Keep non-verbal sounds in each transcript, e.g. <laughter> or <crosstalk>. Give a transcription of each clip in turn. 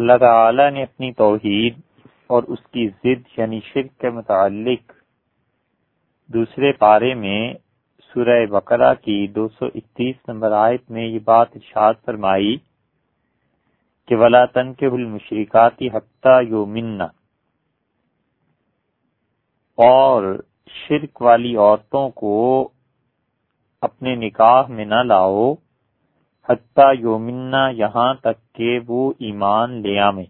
اللہ تعالی نے اپنی توحید اور اس کی ضد یعنی شرک کے متعلق دوسرے پارے میں سورہ بقرہ کی دو سو اکتیس نمبر آیت میں یہ بات ارشاد فرمائی کہ ولا تن کے المشرکاتی حتہ یومن اور شرک والی عورتوں کو اپنے نکاح میں نہ لاؤ۔ حتیٰ یومنا یہاں تک کہ وہ ایمان لے آمیں۔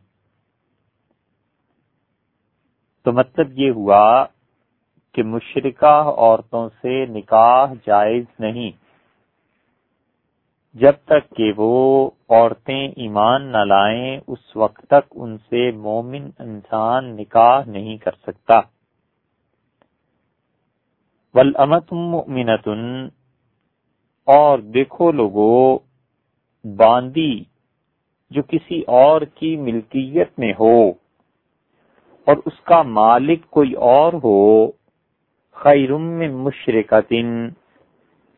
تو مطلب یہ ہوا کہ مشرقہ عورتوں سے نکاح جائز نہیں، جب تک کہ وہ عورتیں ایمان نہ لائیں، اس وقت تک ان سے مومن انسان نکاح نہیں کر سکتا۔ ولامت مؤمنت اور دیکھو لوگو باندی جو کسی اور کی ملکیت میں ہو اور اس کا مالک کوئی اور ہو، خیرم میں مشرقن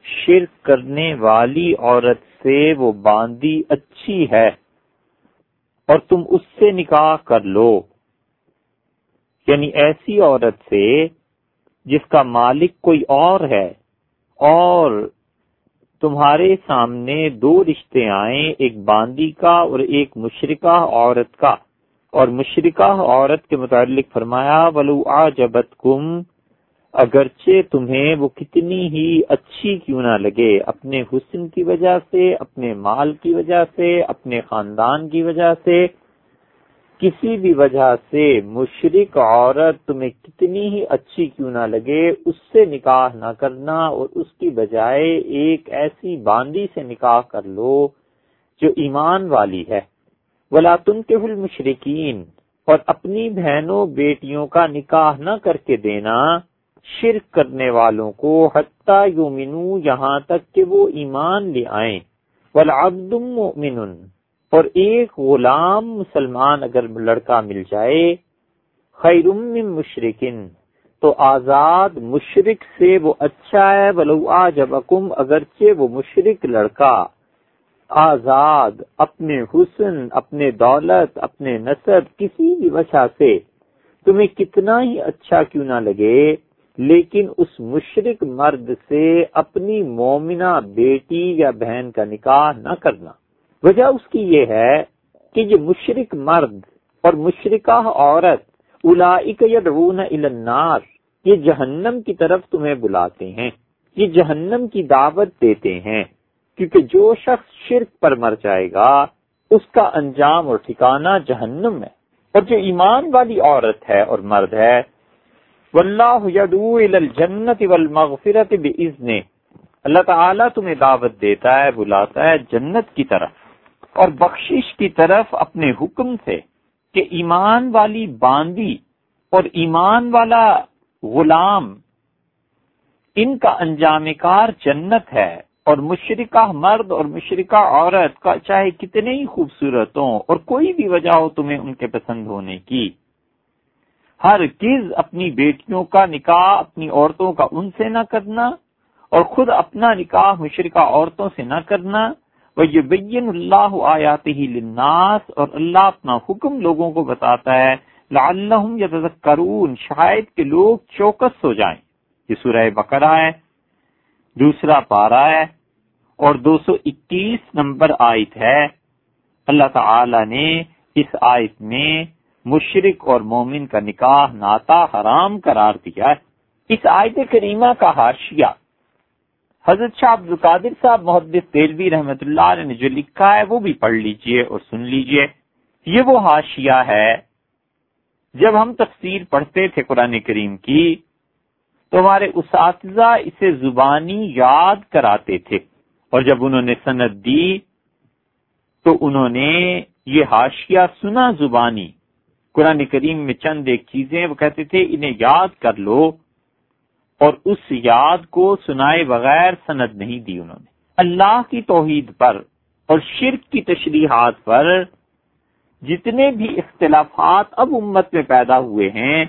شرک کرنے والی عورت سے وہ باندی اچھی ہے اور تم اس سے نکاح کر لو۔ یعنی ایسی عورت سے جس کا مالک کوئی اور ہے اور تمہارے سامنے دو رشتے آئیں، ایک باندی کا اور ایک مشرقہ عورت کا۔ اور مشرقہ عورت کے متعلق فرمایا، ولو آ کم اگرچہ تمہیں وہ کتنی ہی اچھی کیوں نہ لگے، اپنے حسن کی وجہ سے، اپنے مال کی وجہ سے، اپنے خاندان کی وجہ سے کسی بھی وجہ سے مشرق عورت تمہیں کتنی ہی اچھی کیوں نہ لگے، اس سے نکاح نہ کرنا اور اس کی بجائے ایک ایسی باندی سے نکاح کر لو جو ایمان والی ہے۔ ولا تن کے مشرقین اور اپنی بہنوں، بیٹیوں کا نکاح نہ کر کے دینا شرک کرنے والوں کو، حتیٰ یومنو یہاں تک کہ وہ ایمان لے آئیں۔ ولابد مؤمن۔ اور ایک غلام مسلمان اگر لڑکا مل جائے، خیرم مشرقن تو آزاد مشرق سے وہ اچھا ہے، ولو جب اکم اگرچہ وہ مشرق لڑکا، آزاد، اپنے حسن، اپنے دولت، اپنے نصب، کسی بھی وجہ سے تمہیں کتنا ہی اچھا کیوں نہ لگے، لیکن اس مشرق مرد سے اپنی مومنہ بیٹی یا بہن کا نکاح نہ کرنا۔ وجہ اس کی یہ ہے کہ یہ مشرق مرد اور مشرقہ عورت اولائک یدعون النار، یہ جہنم کی طرف تمہیں بلاتے ہیں، یہ جہنم کی دعوت دیتے ہیں، کیونکہ جو شخص شرک پر مر جائے گا، اس کا انجام اور ٹھکانہ جہنم ہے۔ اور جو ایمان والی عورت ہے اور مرد ہے، واللہ یدعو الجنت والمغفرت باذن اللہ تعالیٰ تمہیں دعوت دیتا ہے، بلاتا ہے جنت کی طرف۔ اور بخشش کی طرف اپنے حکم سے کہ ایمان والی باندی اور ایمان والا غلام، ان کا انجام کار جنت ہے اور مشرقہ مرد اور مشرقہ عورت کا چاہے کتنے ہی خوبصورت ہوں اور کوئی بھی وجہ ہو تمہیں ان کے پسند ہونے کی۔ ہر کز اپنی بیٹیوں کا نکاح، اپنی عورتوں کا ان سے نہ کرنا اور خود اپنا نکاح مشرقہ عورتوں سے نہ کرنا۔ وہ یہ بین اللہ اور اللہ اپنا حکم لوگوں کو بتاتا ہے لعلہم یتذکرون شاید کہ لوگ چوکس ہو جائیں۔ یہ سورہ بقرہ ہے، دوسرا پارا ہے، اور دو سو اکیس نمبر آیت ہے۔ اللہ تعالی نے اس آیت میں مشرق اور مومن کا نکاح ناتا حرام قرار دیا ہے۔ اس آیت کریمہ کا حاشیہ حضرت شاہ عبد القادر صاحب محدث تیلوی رحمت اللہ علیہ نے جو لکھا ہے وہ بھی پڑھ لیجیے اور سن لیجیے۔ یہ وہ حاشیہ ہے۔ جب ہم تفسیر پڑھتے تھے قرآن کریم کی، تو ہمارے اساتذہ اسے زبانی یاد کراتے تھے۔ اور جب انہوں نے سند دی، تو انہوں نے یہ حاشیہ سنا زبانی۔ قرآن کریم میں چند ایک چیزیں وہ کہتے تھے، انہیں یاد کر لو۔ اور اس یاد کو سنائے بغیر سند نہیں دی انہوں نے۔ اللہ کی توحید پر اور شرک کی تشریحات پر جتنے بھی اختلافات اب امت میں پیدا ہوئے ہیں،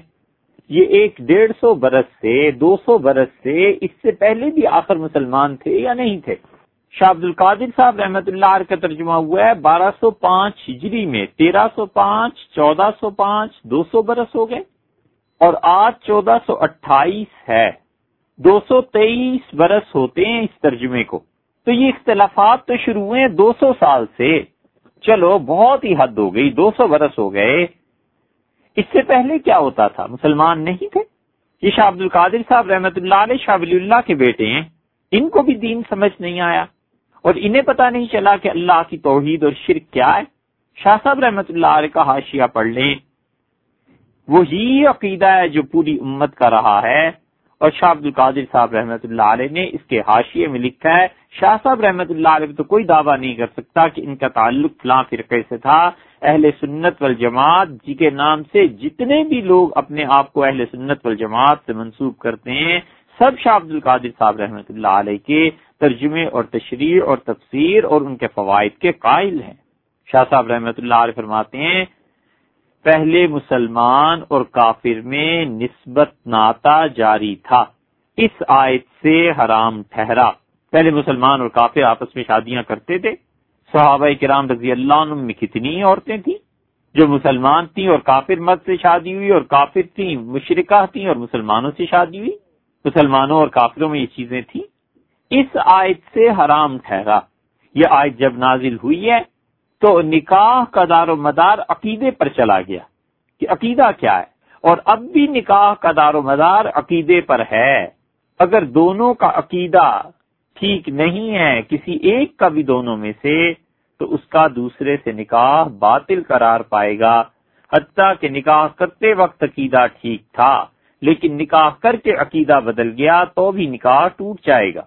یہ ایک ڈیڑھ سو برس سے دو سو برس سے اس سے پہلے بھی آخر مسلمان تھے یا نہیں تھے۔ شاہ عبد القادر صاحب رحمت اللہ کا ترجمہ ہوا ہے، بارہ سو پانچ ہجری میں تیرہ سو پانچ، چودہ سو پانچ، دو سو برس ہو گئے۔ اور آج چودہ سو اٹھائیس ہے۔ دو سو تیئیس برس ہوتے ہیں اس ترجمے کو۔ تو یہ اختلافات تو شروع ہوئے دو سو سال سے۔ چلو، بہت ہی حد ہو گئی، دو سو برس ہو گئے۔ اس سے پہلے کیا ہوتا تھا؟ مسلمان نہیں تھے؟ یہ شاہ عبد القادر صاحب رحمت اللہ علیہ شاہ ولی اللہ کے بیٹے ہیں۔ ان کو بھی دین سمجھ نہیں آیا۔ اور انہیں پتا نہیں چلا کہ اللہ کی توحید اور شرک کیا ہے۔ شاہ صاحب رحمت اللہ علیہ کا حاشیہ پڑھ لیں۔ وہی عقیدہ ہے جو پوری امت کا رہا ہے۔ اور شاہ عبد القادر صاحب رحمۃ اللہ علیہ نے اس کے حاشیے میں لکھا ہے، شاہ صاحب رحمۃ اللہ علیہ تو کوئی دعویٰ نہیں کر سکتا کہ ان کا تعلق فلاں فرقے سے تھا۔ اہل سنت والجماعت جی کے نام سے جتنے بھی لوگ اپنے آپ کو اہل سنت والجماعت سے منسوب کرتے ہیں، سب شاہ عبد القادر صاحب رحمۃ اللہ علیہ کے ترجمے اور تشریح اور تفسیر اور ان کے فوائد کے قائل ہیں۔ شاہ صاحب رحمۃ اللہ علیہ فرماتے ہیں پہلے مسلمان اور کافر میں نسبت ناتا جاری تھا۔ اس آیت سے حرام ٹھہرا۔ پہلے مسلمان اور کافر آپس میں شادیاں کرتے تھے۔ صحابہ کرام رضی اللہ عنہ میں کتنی عورتیں تھیں۔ جو مسلمان تھیں اور کافر مرد سے شادی ہوئی اور کافر تھیں مشرقہ تھیں اور مسلمانوں سے شادی ہوئی۔ مسلمانوں اور کافروں میں یہ چیزیں تھیں۔ اس آیت سے حرام ٹھہرا۔ یہ آیت جب نازل ہوئی ہے تو نکاح کا دار و مدار عقیدے پر چلا گیا کہ عقیدہ کیا ہے اور اب بھی نکاح کا دار و مدار عقیدے پر ہے۔ اگر دونوں کا عقیدہ ٹھیک نہیں ہے، کسی ایک کا بھی دونوں میں سے، تو اس کا دوسرے سے نکاح باطل قرار پائے گا۔ حتیٰ کہ نکاح کرتے وقت عقیدہ ٹھیک تھا، لیکن نکاح کر کے عقیدہ بدل گیا تو بھی نکاح ٹوٹ جائے گا۔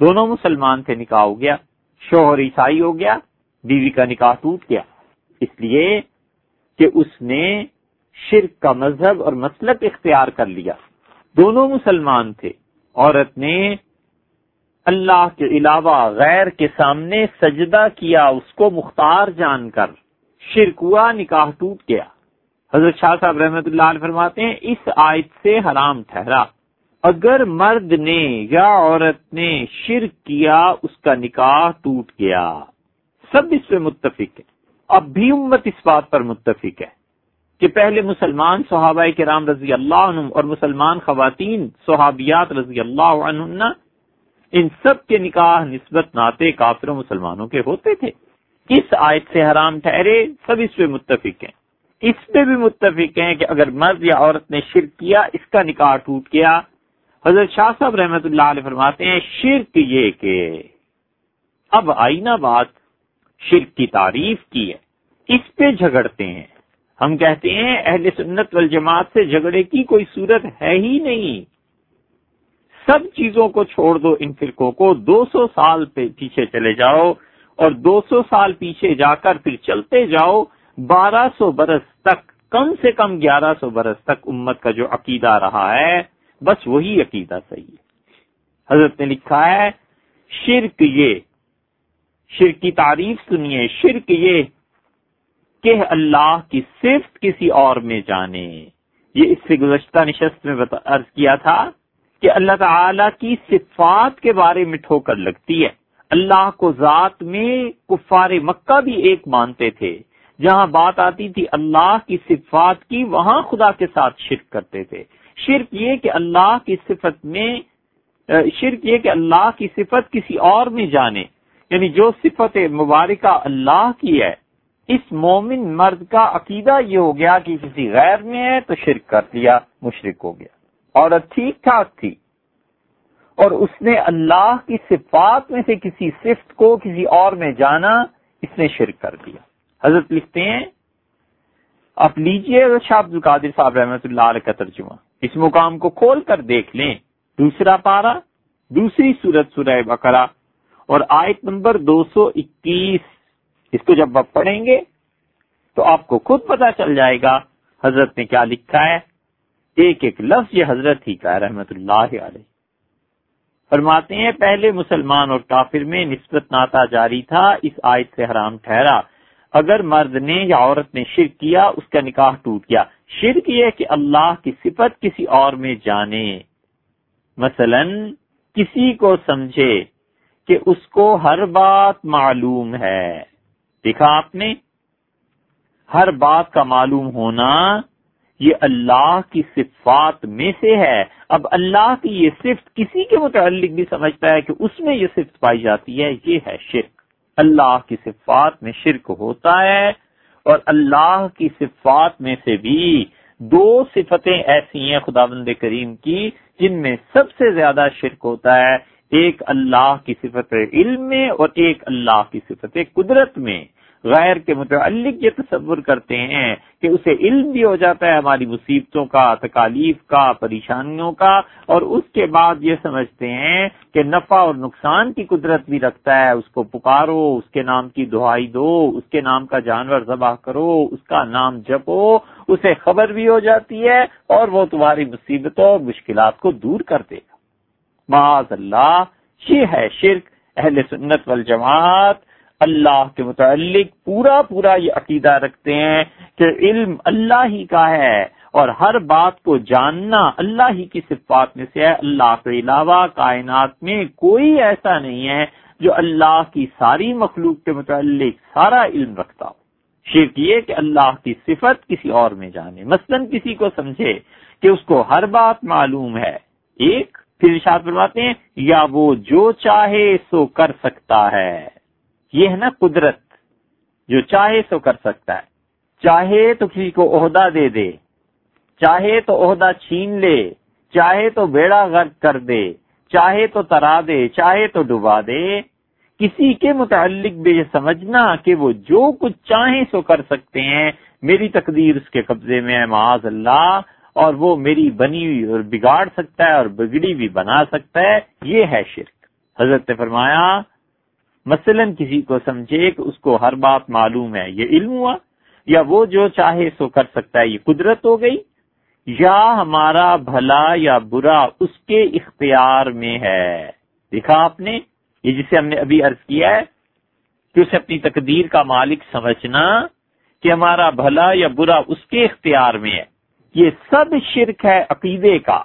دونوں مسلمان سے نکاح ہو گیا، شوہر عیسائی ہو گیا بیوی کا نکاح ٹوٹ گیا۔ اس لیے کہ اس نے شرک کا مذہب اور مسلک اختیار کر لیا۔ دونوں مسلمان تھے۔ عورت نے اللہ کے علاوہ غیر کے سامنے سجدہ کیا، اس کو مختار جان کر شرک ہوا، نکاح ٹوٹ گیا۔ حضرت شاہ صاحب رحمت اللہ علیہ فرماتے ہیں، اس آیت سے حرام ٹھہرا۔ اگر مرد نے یا عورت نے شرک کیا، اس کا نکاح ٹوٹ گیا۔ سب اس پہ متفق ہے۔ اب بھی امت اس بات پر متفق ہے کہ پہلے مسلمان صحابہ کے رام رضی اللہ عنہ اور مسلمان خواتین صحابیات رضی اللہ عنہ ان سب کے نکاح نسبت ناطے کافروں مسلمانوں کے ہوتے تھے۔ کس آیت سے حرام ٹھہرے سب اس پہ متفق ہیں۔ اس پہ بھی متفق ہیں کہ اگر مرد یا عورت نے شرک کیا، اس کا نکاح ٹوٹ گیا۔ حضرت شاہ صاحب رحمت اللہ علیہ فرماتے ہیں، شرک یہ کہ اب آئی نا بات شرک کی تعریف کی ہے، اس پہ جھگڑتے ہیں۔ ہم کہتے ہیں، اہل سنت والجماعت سے جھگڑے کی کوئی صورت ہے ہی نہیں۔ سب چیزوں کو چھوڑ دو ان فرقوں کو، دو سو سال پہ پیچھے چلے جاؤ اور دو سو سال پیچھے جا کر پھر چلتے جاؤ۔ بارہ سو برس تک، کم سے کم گیارہ سو برس تک امت کا جو عقیدہ رہا ہے، بس وہی عقیدہ صحیح ہے۔ حضرت نے لکھا ہے، شرک یہ شرک کی تعریف سنیے۔ شرک یہ کہ اللہ کی صرف کسی اور میں جانے۔ یہ اس سے گزشتہ نشست میں عرض کیا تھا کہ اللہ تعالی کی صفات کے بارے میں ٹھوکر لگتی ہے۔ اللہ کو ذات میں کفار مکہ بھی ایک مانتے تھے۔ جہاں بات آتی تھی اللہ کی صفات کی، وہاں خدا کے ساتھ شرک کرتے تھے۔ شرک یہ کہ اللہ کی صفت میں، شرک یہ کہ اللہ کی صفت کسی اور میں جانے۔ یعنی جو صفت مبارکہ اللہ کی ہے، اس مومن مرد کا عقیدہ یہ ہو گیا کہ کسی غیر میں ہے تو شرک کر دیا، مشرک ہو گیا۔ عورت ٹھیک ٹھاک تھی۔ اور اس نے اللہ کی صفات میں سے کسی صفت کو کسی اور میں جانا، اس نے شرک کر دیا۔ حضرت لکھتے ہیں، آپ لیجیے شاہ عبد القادر صاحب رحمۃ اللہ علیہ کا ترجمہ۔ اس مقام کو کھول کر دیکھ لیں۔ دوسرا پارا دوسری صورت سورہ بقرہ۔ اور آیت نمبر دو سو اکیس، اس کو جب آپ پڑھیں گے تو آپ کو خود پتا چل جائے گا حضرت نے کیا لکھا ہے۔ ایک ایک لفظ یہ حضرت ہی کا رحمت اللہ علیہ۔ فرماتے ہیں، پہلے مسلمان اور کافر میں نسبت ناتا جاری تھا، اس آیت سے حرام ٹھہرا۔ اگر مرد نے یا عورت نے شرک کیا، اس کا نکاح ٹوٹ گیا۔ شرک یہ کہ اللہ کی صفت کسی اور میں جانے۔ مثلا، کسی کو سمجھے۔ کہ اس کو ہر بات معلوم ہے۔ دیکھا آپ نے؟ ہر بات کا معلوم ہونا یہ اللہ کی صفات میں سے ہے۔ اب اللہ کی یہ صفت کسی کے متعلق بھی سمجھتا ہے کہ اس میں یہ صفت پائی جاتی ہے، یہ ہے شرک۔ اللہ کی صفات میں شرک ہوتا ہے اور اللہ کی صفات میں سے بھی دو صفتیں ایسی ہیں خدا بند کریم کی جن میں سب سے زیادہ شرک ہوتا ہے۔ ایک اللہ کی صفت علم میں اور ایک اللہ کی صفت قدرت میں۔ غیر کے متعلق یہ تصور کرتے ہیں کہ اسے علم بھی ہو جاتا ہے ہماری مصیبتوں کا، تکالیف کا، پریشانیوں کا، اور اس کے بعد یہ سمجھتے ہیں کہ نفع اور نقصان کی قدرت بھی رکھتا ہے۔ اس کو پکارو، اس کے نام کی دہائی دو، اس کے نام کا جانور ذبح کرو، اس کا نام جپو، اسے خبر بھی ہو جاتی ہے اور وہ تمہاری مصیبتوں اور مشکلات کو دور کر دے گا معاذ اللہ، یہ ہے شرک، اہل سنت والجماعت، اللہ کے متعلق پورا پورا یہ عقیدہ رکھتے ہیں کہ علم اللہ ہی کا ہے اور ہر بات کو جاننا اللہ ہی کی صفات میں سے ہے۔ اللہ کے علاوہ کائنات میں کوئی ایسا نہیں ہے جو اللہ کی ساری مخلوق کے متعلق سارا علم رکھتا ہو۔ شرک یہ کہ اللہ کی صفت کسی اور میں جانے۔ مثلا کسی کو سمجھے کہ اس کو ہر بات معلوم ہے۔ ایک پھر ارشاد فرماتے ہیں، یا وہ جو چاہے سو کر سکتا ہے۔ یہ ہے نا قدرت۔ جو چاہے سو کر سکتا ہے۔ چاہے تو کسی کو عہدہ دے دے۔ چاہے تو عہدہ چھین لے۔ چاہے تو بیڑا غرق کر دے۔ چاہے تو ترا دے۔ چاہے تو ڈبا دے۔ کسی کے متعلق بھی یہ سمجھنا کہ وہ جو کچھ چاہیں سو کر سکتے ہیں۔ میری تقدیر اس کے قبضے میں ہے، معاذ اللہ۔ اور وہ میری بنی ہوئی اور بگاڑ سکتا ہے اور بگڑی بھی بنا سکتا ہے، یہ ہے شرک۔ حضرت نے فرمایا، مثلا کسی کو سمجھے کہ اس کو ہر بات معلوم ہے، یہ علم ہوا، یا وہ جو چاہے سو کر سکتا ہے، یہ قدرت ہو گئی، یا ہمارا بھلا یا برا اس کے اختیار میں ہے۔ دیکھا آپ نے، یہ جسے ہم نے ابھی عرض کیا ہے کہ اسے اپنی تقدیر کا مالک سمجھنا کہ ہمارا بھلا یا برا اس کے اختیار میں ہے۔ یہ سب شرک ہے عقیدے کا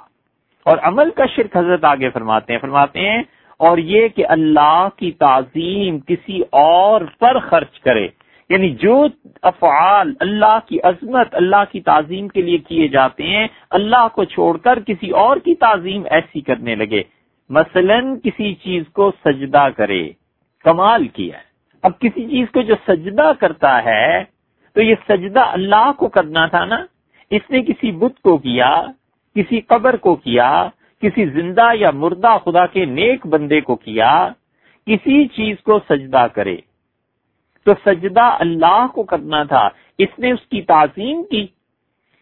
اور عمل کا شرک حضرت آگے فرماتے ہیں فرماتے ہیں، اور یہ کہ اللہ کی تعظیم کسی اور پر خرچ کرے۔ یعنی جو افعال اللہ کی عظمت، اللہ کی تعظیم کے لیے کیے جاتے ہیں، اللہ کو چھوڑ کر کسی اور کی تعظیم ایسی کرنے لگے۔ مثلا کسی چیز کو سجدہ کرے، کمال کیا اب کسی چیز کو جو سجدہ کرتا ہے، تو یہ سجدہ اللہ کو کرنا تھا نا؟ اس نے کسی بت کو کیا، کسی قبر کو کیا، کسی زندہ یا مردہ خدا کے نیک بندے کو کیا، کسی چیز کو سجدہ کرے۔ تو سجدہ اللہ کو کرنا تھا، اس نے اس کی تعظیم کی۔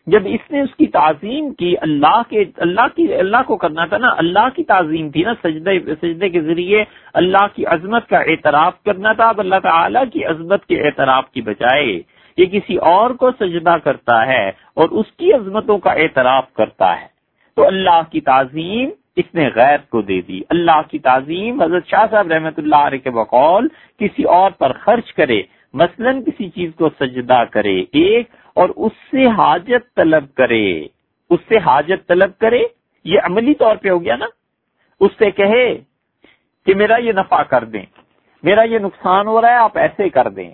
جب اس نے اس کی تعظیم کی، اللہ کے، اللہ کی، اللہ کو کرنا تھا نا، اللہ کی تعظیم تھی نا سجدے سجدے کے ذریعے اللہ کی عظمت کا اعتراف کرنا تھا، اب اللہ تعالیٰ کی عظمت کے اعتراف کی بجائے یہ کسی اور کو سجدہ کرتا ہے اور اس کی عظمتوں کا اعتراف کرتا ہے۔ تو اللہ کی تعظیم اس نے غیر کو دے دی۔ اللہ کی تعظیم حضرت شاہ صاحب رحمت اللہ علیہ کے بقول کسی اور پر خرچ کرے، مثلا کسی چیز کو سجدہ کرے ایک اور اس سے حاجت طلب کرے۔ اس سے حاجت طلب کرے، یہ عملی طور پہ ہو گیا نا۔ اس سے کہے کہ میرا یہ نفع کر دیں، میرا یہ نقصان ہو رہا ہے، آپ ایسے کر دیں۔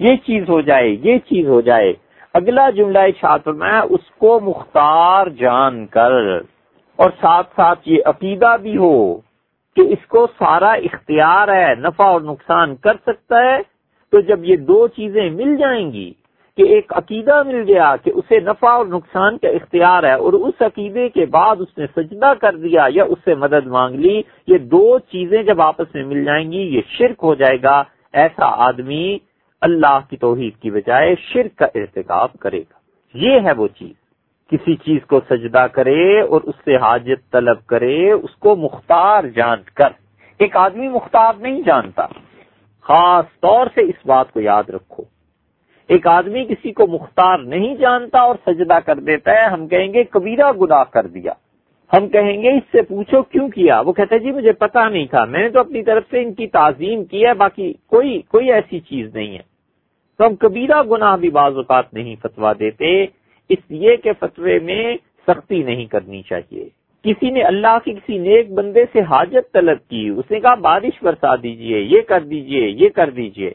یہ چیز ہو جائے، یہ چیز ہو جائے۔ اگلا جملہ چھاتر میں اس کو مختار جان کر اور ساتھ ساتھ یہ عقیدہ بھی ہو کہ اس کو سارا اختیار ہے، نفع اور نقصان کر سکتا ہے، تو جب یہ دو چیزیں مل جائیں گی کہ ایک عقیدہ مل گیا کہ اسے نفع اور نقصان کا اختیار ہے اور اس عقیدے کے بعد اس نے سجدہ کر دیا یا اس سے مدد مانگ لی، یہ دو چیزیں جب آپس میں مل جائیں گی، یہ شرک ہو جائے گا۔ ایسا آدمی اللہ کی توحید کی بجائے شرک کا ارتکاب کرے گا۔ یہ ہے وہ چیز۔ کسی چیز کو سجدہ کرے اور اس سے حاجت طلب کرے، اس کو مختار جان کر۔ ایک آدمی مختار نہیں جانتا۔ خاص طور سے اس بات کو یاد رکھو۔ ایک آدمی کسی کو مختار نہیں جانتا اور سجدہ کر دیتا ہے، ہم کہیں گے کبیرہ گناہ کر دیا۔ ہم کہیں گے اس سے پوچھو کیوں کیا؟ وہ کہتے جی مجھے پتا نہیں تھا۔ میں نے تو اپنی طرف سے ان کی تعظیم کی ہے، باقی کوئی کوئی ایسی چیز نہیں ہے۔ تو ہم کبیرہ گناہ بھی بعض اوقات نہیں فتوا دیتے، اس لیے کہ فتوے میں سختی نہیں کرنی چاہیے۔ کسی نے اللہ کے کسی نیک بندے سے حاجت طلب کی، اس نے کہا بارش برسا دیجیے، یہ کر دیجیے، یہ کر دیجیے۔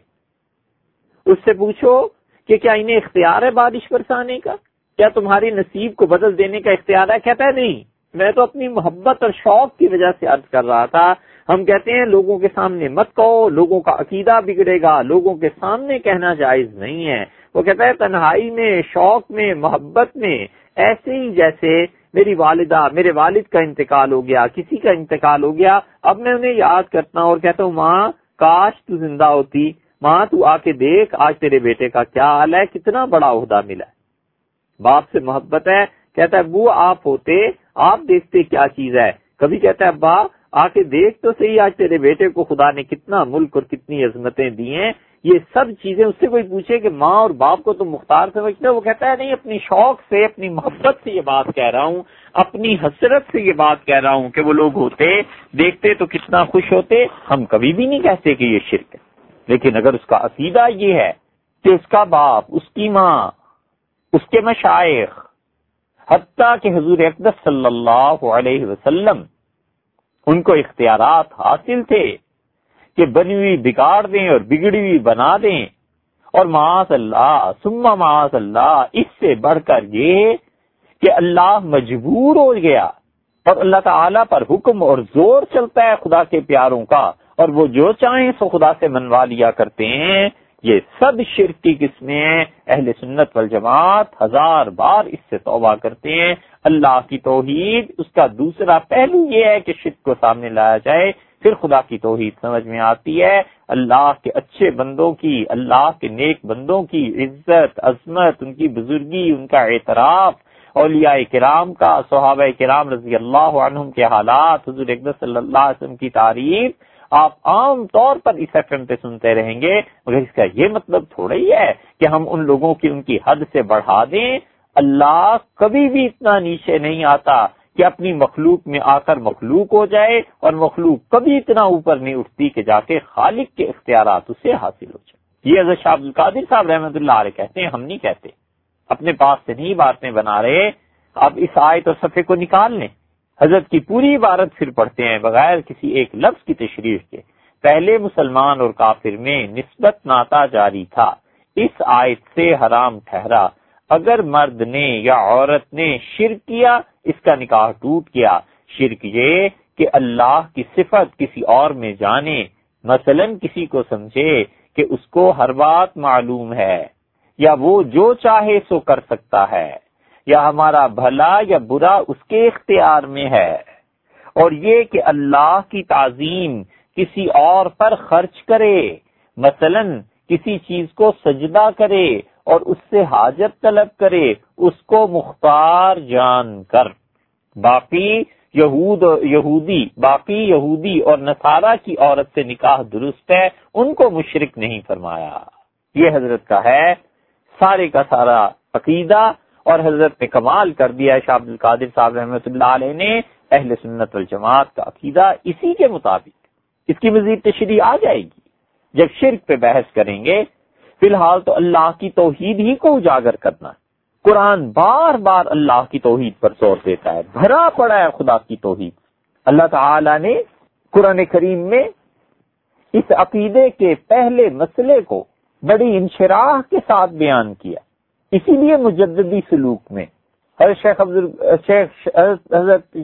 اس سے پوچھو کہ کیا انہیں اختیار ہے بارش برسانے کا؟ کیا تمہاری نصیب کو بدل دینے کا اختیار ہے؟ کہتا ہے نہیں، میں تو اپنی محبت اور شوق کی وجہ سے عرض کر رہا تھا ہم کہتے ہیں لوگوں کے سامنے مت کہو، لوگوں کا عقیدہ بگڑے گا، لوگوں کے سامنے کہنا جائز نہیں ہے۔ وہ کہتا ہے، تنہائی میں، شوق میں، محبت میں، ایسے ہی جیسے میری والدہ، میرے والد کا انتقال ہو گیا، کسی کا انتقال ہو گیا۔ اب میں انہیں یاد کرتا ہوں اور کہتا ہوں، ماں، کاش تو زندہ ہوتی۔ ماں، تو آ کے دیکھ، آج تیرے بیٹے کا کیا حال ہے؟ کتنا بڑا عہدہ ملا ہے۔ باپ سے محبت ہے۔ کہتا ہے، ابو، آپ ہوتے، آپ دیکھتے کیا چیز ہے؟ کبھی کہتا ہے، ابا آ کے دیکھ تو صحیح، آج تیرے بیٹے کو خدا نے کتنا ملک اور کتنی عظمتیں دی ہیں۔ یہ سب چیزیں اس سے کوئی پوچھے کہ ماں اور باپ کو تم مختار سمجھتے وہ کہتا ہے، نہیں، اپنی شوق سے، اپنی محبت سے یہ بات کہہ رہا ہوں۔ اپنی حسرت سے یہ بات کہہ رہا ہوں کہ وہ لوگ ہوتے، دیکھتے تو کتنا خوش ہوتے۔ ہم کبھی بھی نہیں کہتے کہ یہ شرک ہے۔ لیکن اگر اس کا عقیدہ یہ ہے کہ اس کا باپ، اس کی ماں، اس کے مشائق، حتیٰ کہ حضور اقدس صلی اللہ علیہ وسلم ان کو اختیارات حاصل تھے کہ بنی ہوئی بگاڑ دیں اور بگڑی ہوئی بنا دیں۔ اور معاذ اللہ سما معاذ اللہ اس سے بڑھ کر یہ کہ اللہ مجبور ہو گیا اور اللہ تعالی پر حکم اور زور چلتا ہے خدا کے پیاروں کا۔ اور وہ جو چاہیں سو خدا سے منوا لیا کرتے ہیں۔ یہ سب شرک کی قسمیں اہل سنت والجماعت ہزار بار اس سے توبہ کرتے ہیں۔ اللہ کی توحید، اس کا دوسرا پہلو یہ ہے کہ شرک کو سامنے لایا جائے، پھر خدا کی توحید سمجھ میں آتی ہے۔ اللہ کے اچھے بندوں کی، اللہ کے نیک بندوں کی عزت، عظمت، ان کی بزرگی، ان کا اعتراف، اولیاء کرام کا، صحابہ کرام رضی اللہ عنہم کے حالات، حضور صلی اللہ علیہ وسلم کی تعریف آپ عام طور پر اس ایف ایم پہ سنتے رہیں گے، مگر اس کا یہ مطلب تھوڑا ہی ہے کہ ہم ان لوگوں کی ان کی حد سے بڑھا دیں۔ اللہ کبھی بھی اتنا نیچے نہیں آتا کہ اپنی مخلوق میں آ کر مخلوق ہو جائے، اور مخلوق کبھی اتنا اوپر نہیں اٹھتی کہ جا کے خالق کے اختیارات اسے حاصل ہو جائے۔ یہ حضرت شاہ عبد القادر صاحب رحمۃ اللہ علیہ کہتے ہیں، ہم نہیں کہتے۔ اپنے پاس سے نہیں باتیں بنا رہے۔ اب اس آیت اور صفحے کو نکال لیں۔ حضرت کی پوری عبارت پھر پڑھتے ہیں بغیر کسی ایک لفظ کی تشریح کے۔ پہلے مسلمان اور کافر میں نسبت ناتا جاری تھا۔ اس آیت سے حرام ٹھہرا۔ اگر مرد نے یا عورت نے شرک کیا، اس کا نکاح ٹوٹ گیا۔ شرک یہ کہ اللہ کی صفت کسی اور میں جانے۔ مثلا کسی کو سمجھے کہ اس کو ہر بات معلوم ہے یا وہ جو چاہے سو کر سکتا ہے۔ یا ہمارا بھلا یا برا اس کے اختیار میں ہے۔ اور یہ کہ اللہ کی تعظیم کسی اور پر خرچ کرے، مثلا کسی چیز کو سجدہ کرے اور اس سے حاجت طلب کرے، اس کو مختار جان کر۔ باقی یہود، یہودی، باقی یہودی اور نصارہ کی عورت سے نکاح درست ہے، ان کو مشرک نہیں فرمایا۔ یہ حضرت کا ہے، سارے کا سارا عقیدہ اور حضرت نے کمال کر دیا شاہ عبد القادر صاحب رحمۃ اللہ علیہ نے اہل سنت والجماعت کا عقیدہ اسی کے مطابق۔ اس کی مزید تشریح آ جائے گی۔ جب شرک پہ بحث کریں گے، فی الحال تو اللہ کی توحید ہی کو اجاگر کرنا ہے۔ قرآن بار بار اللہ کی توحید پر زور دیتا ہے، بھرا پڑا ہے خدا کی توحید۔ اللہ تعالی نے قرآن کریم میں اس عقیدے کے پہلے مسئلے کو بڑی انشراح کے ساتھ بیان کیا۔ اسی لیے مجددی سلوک میں شیخ شیخ حضرت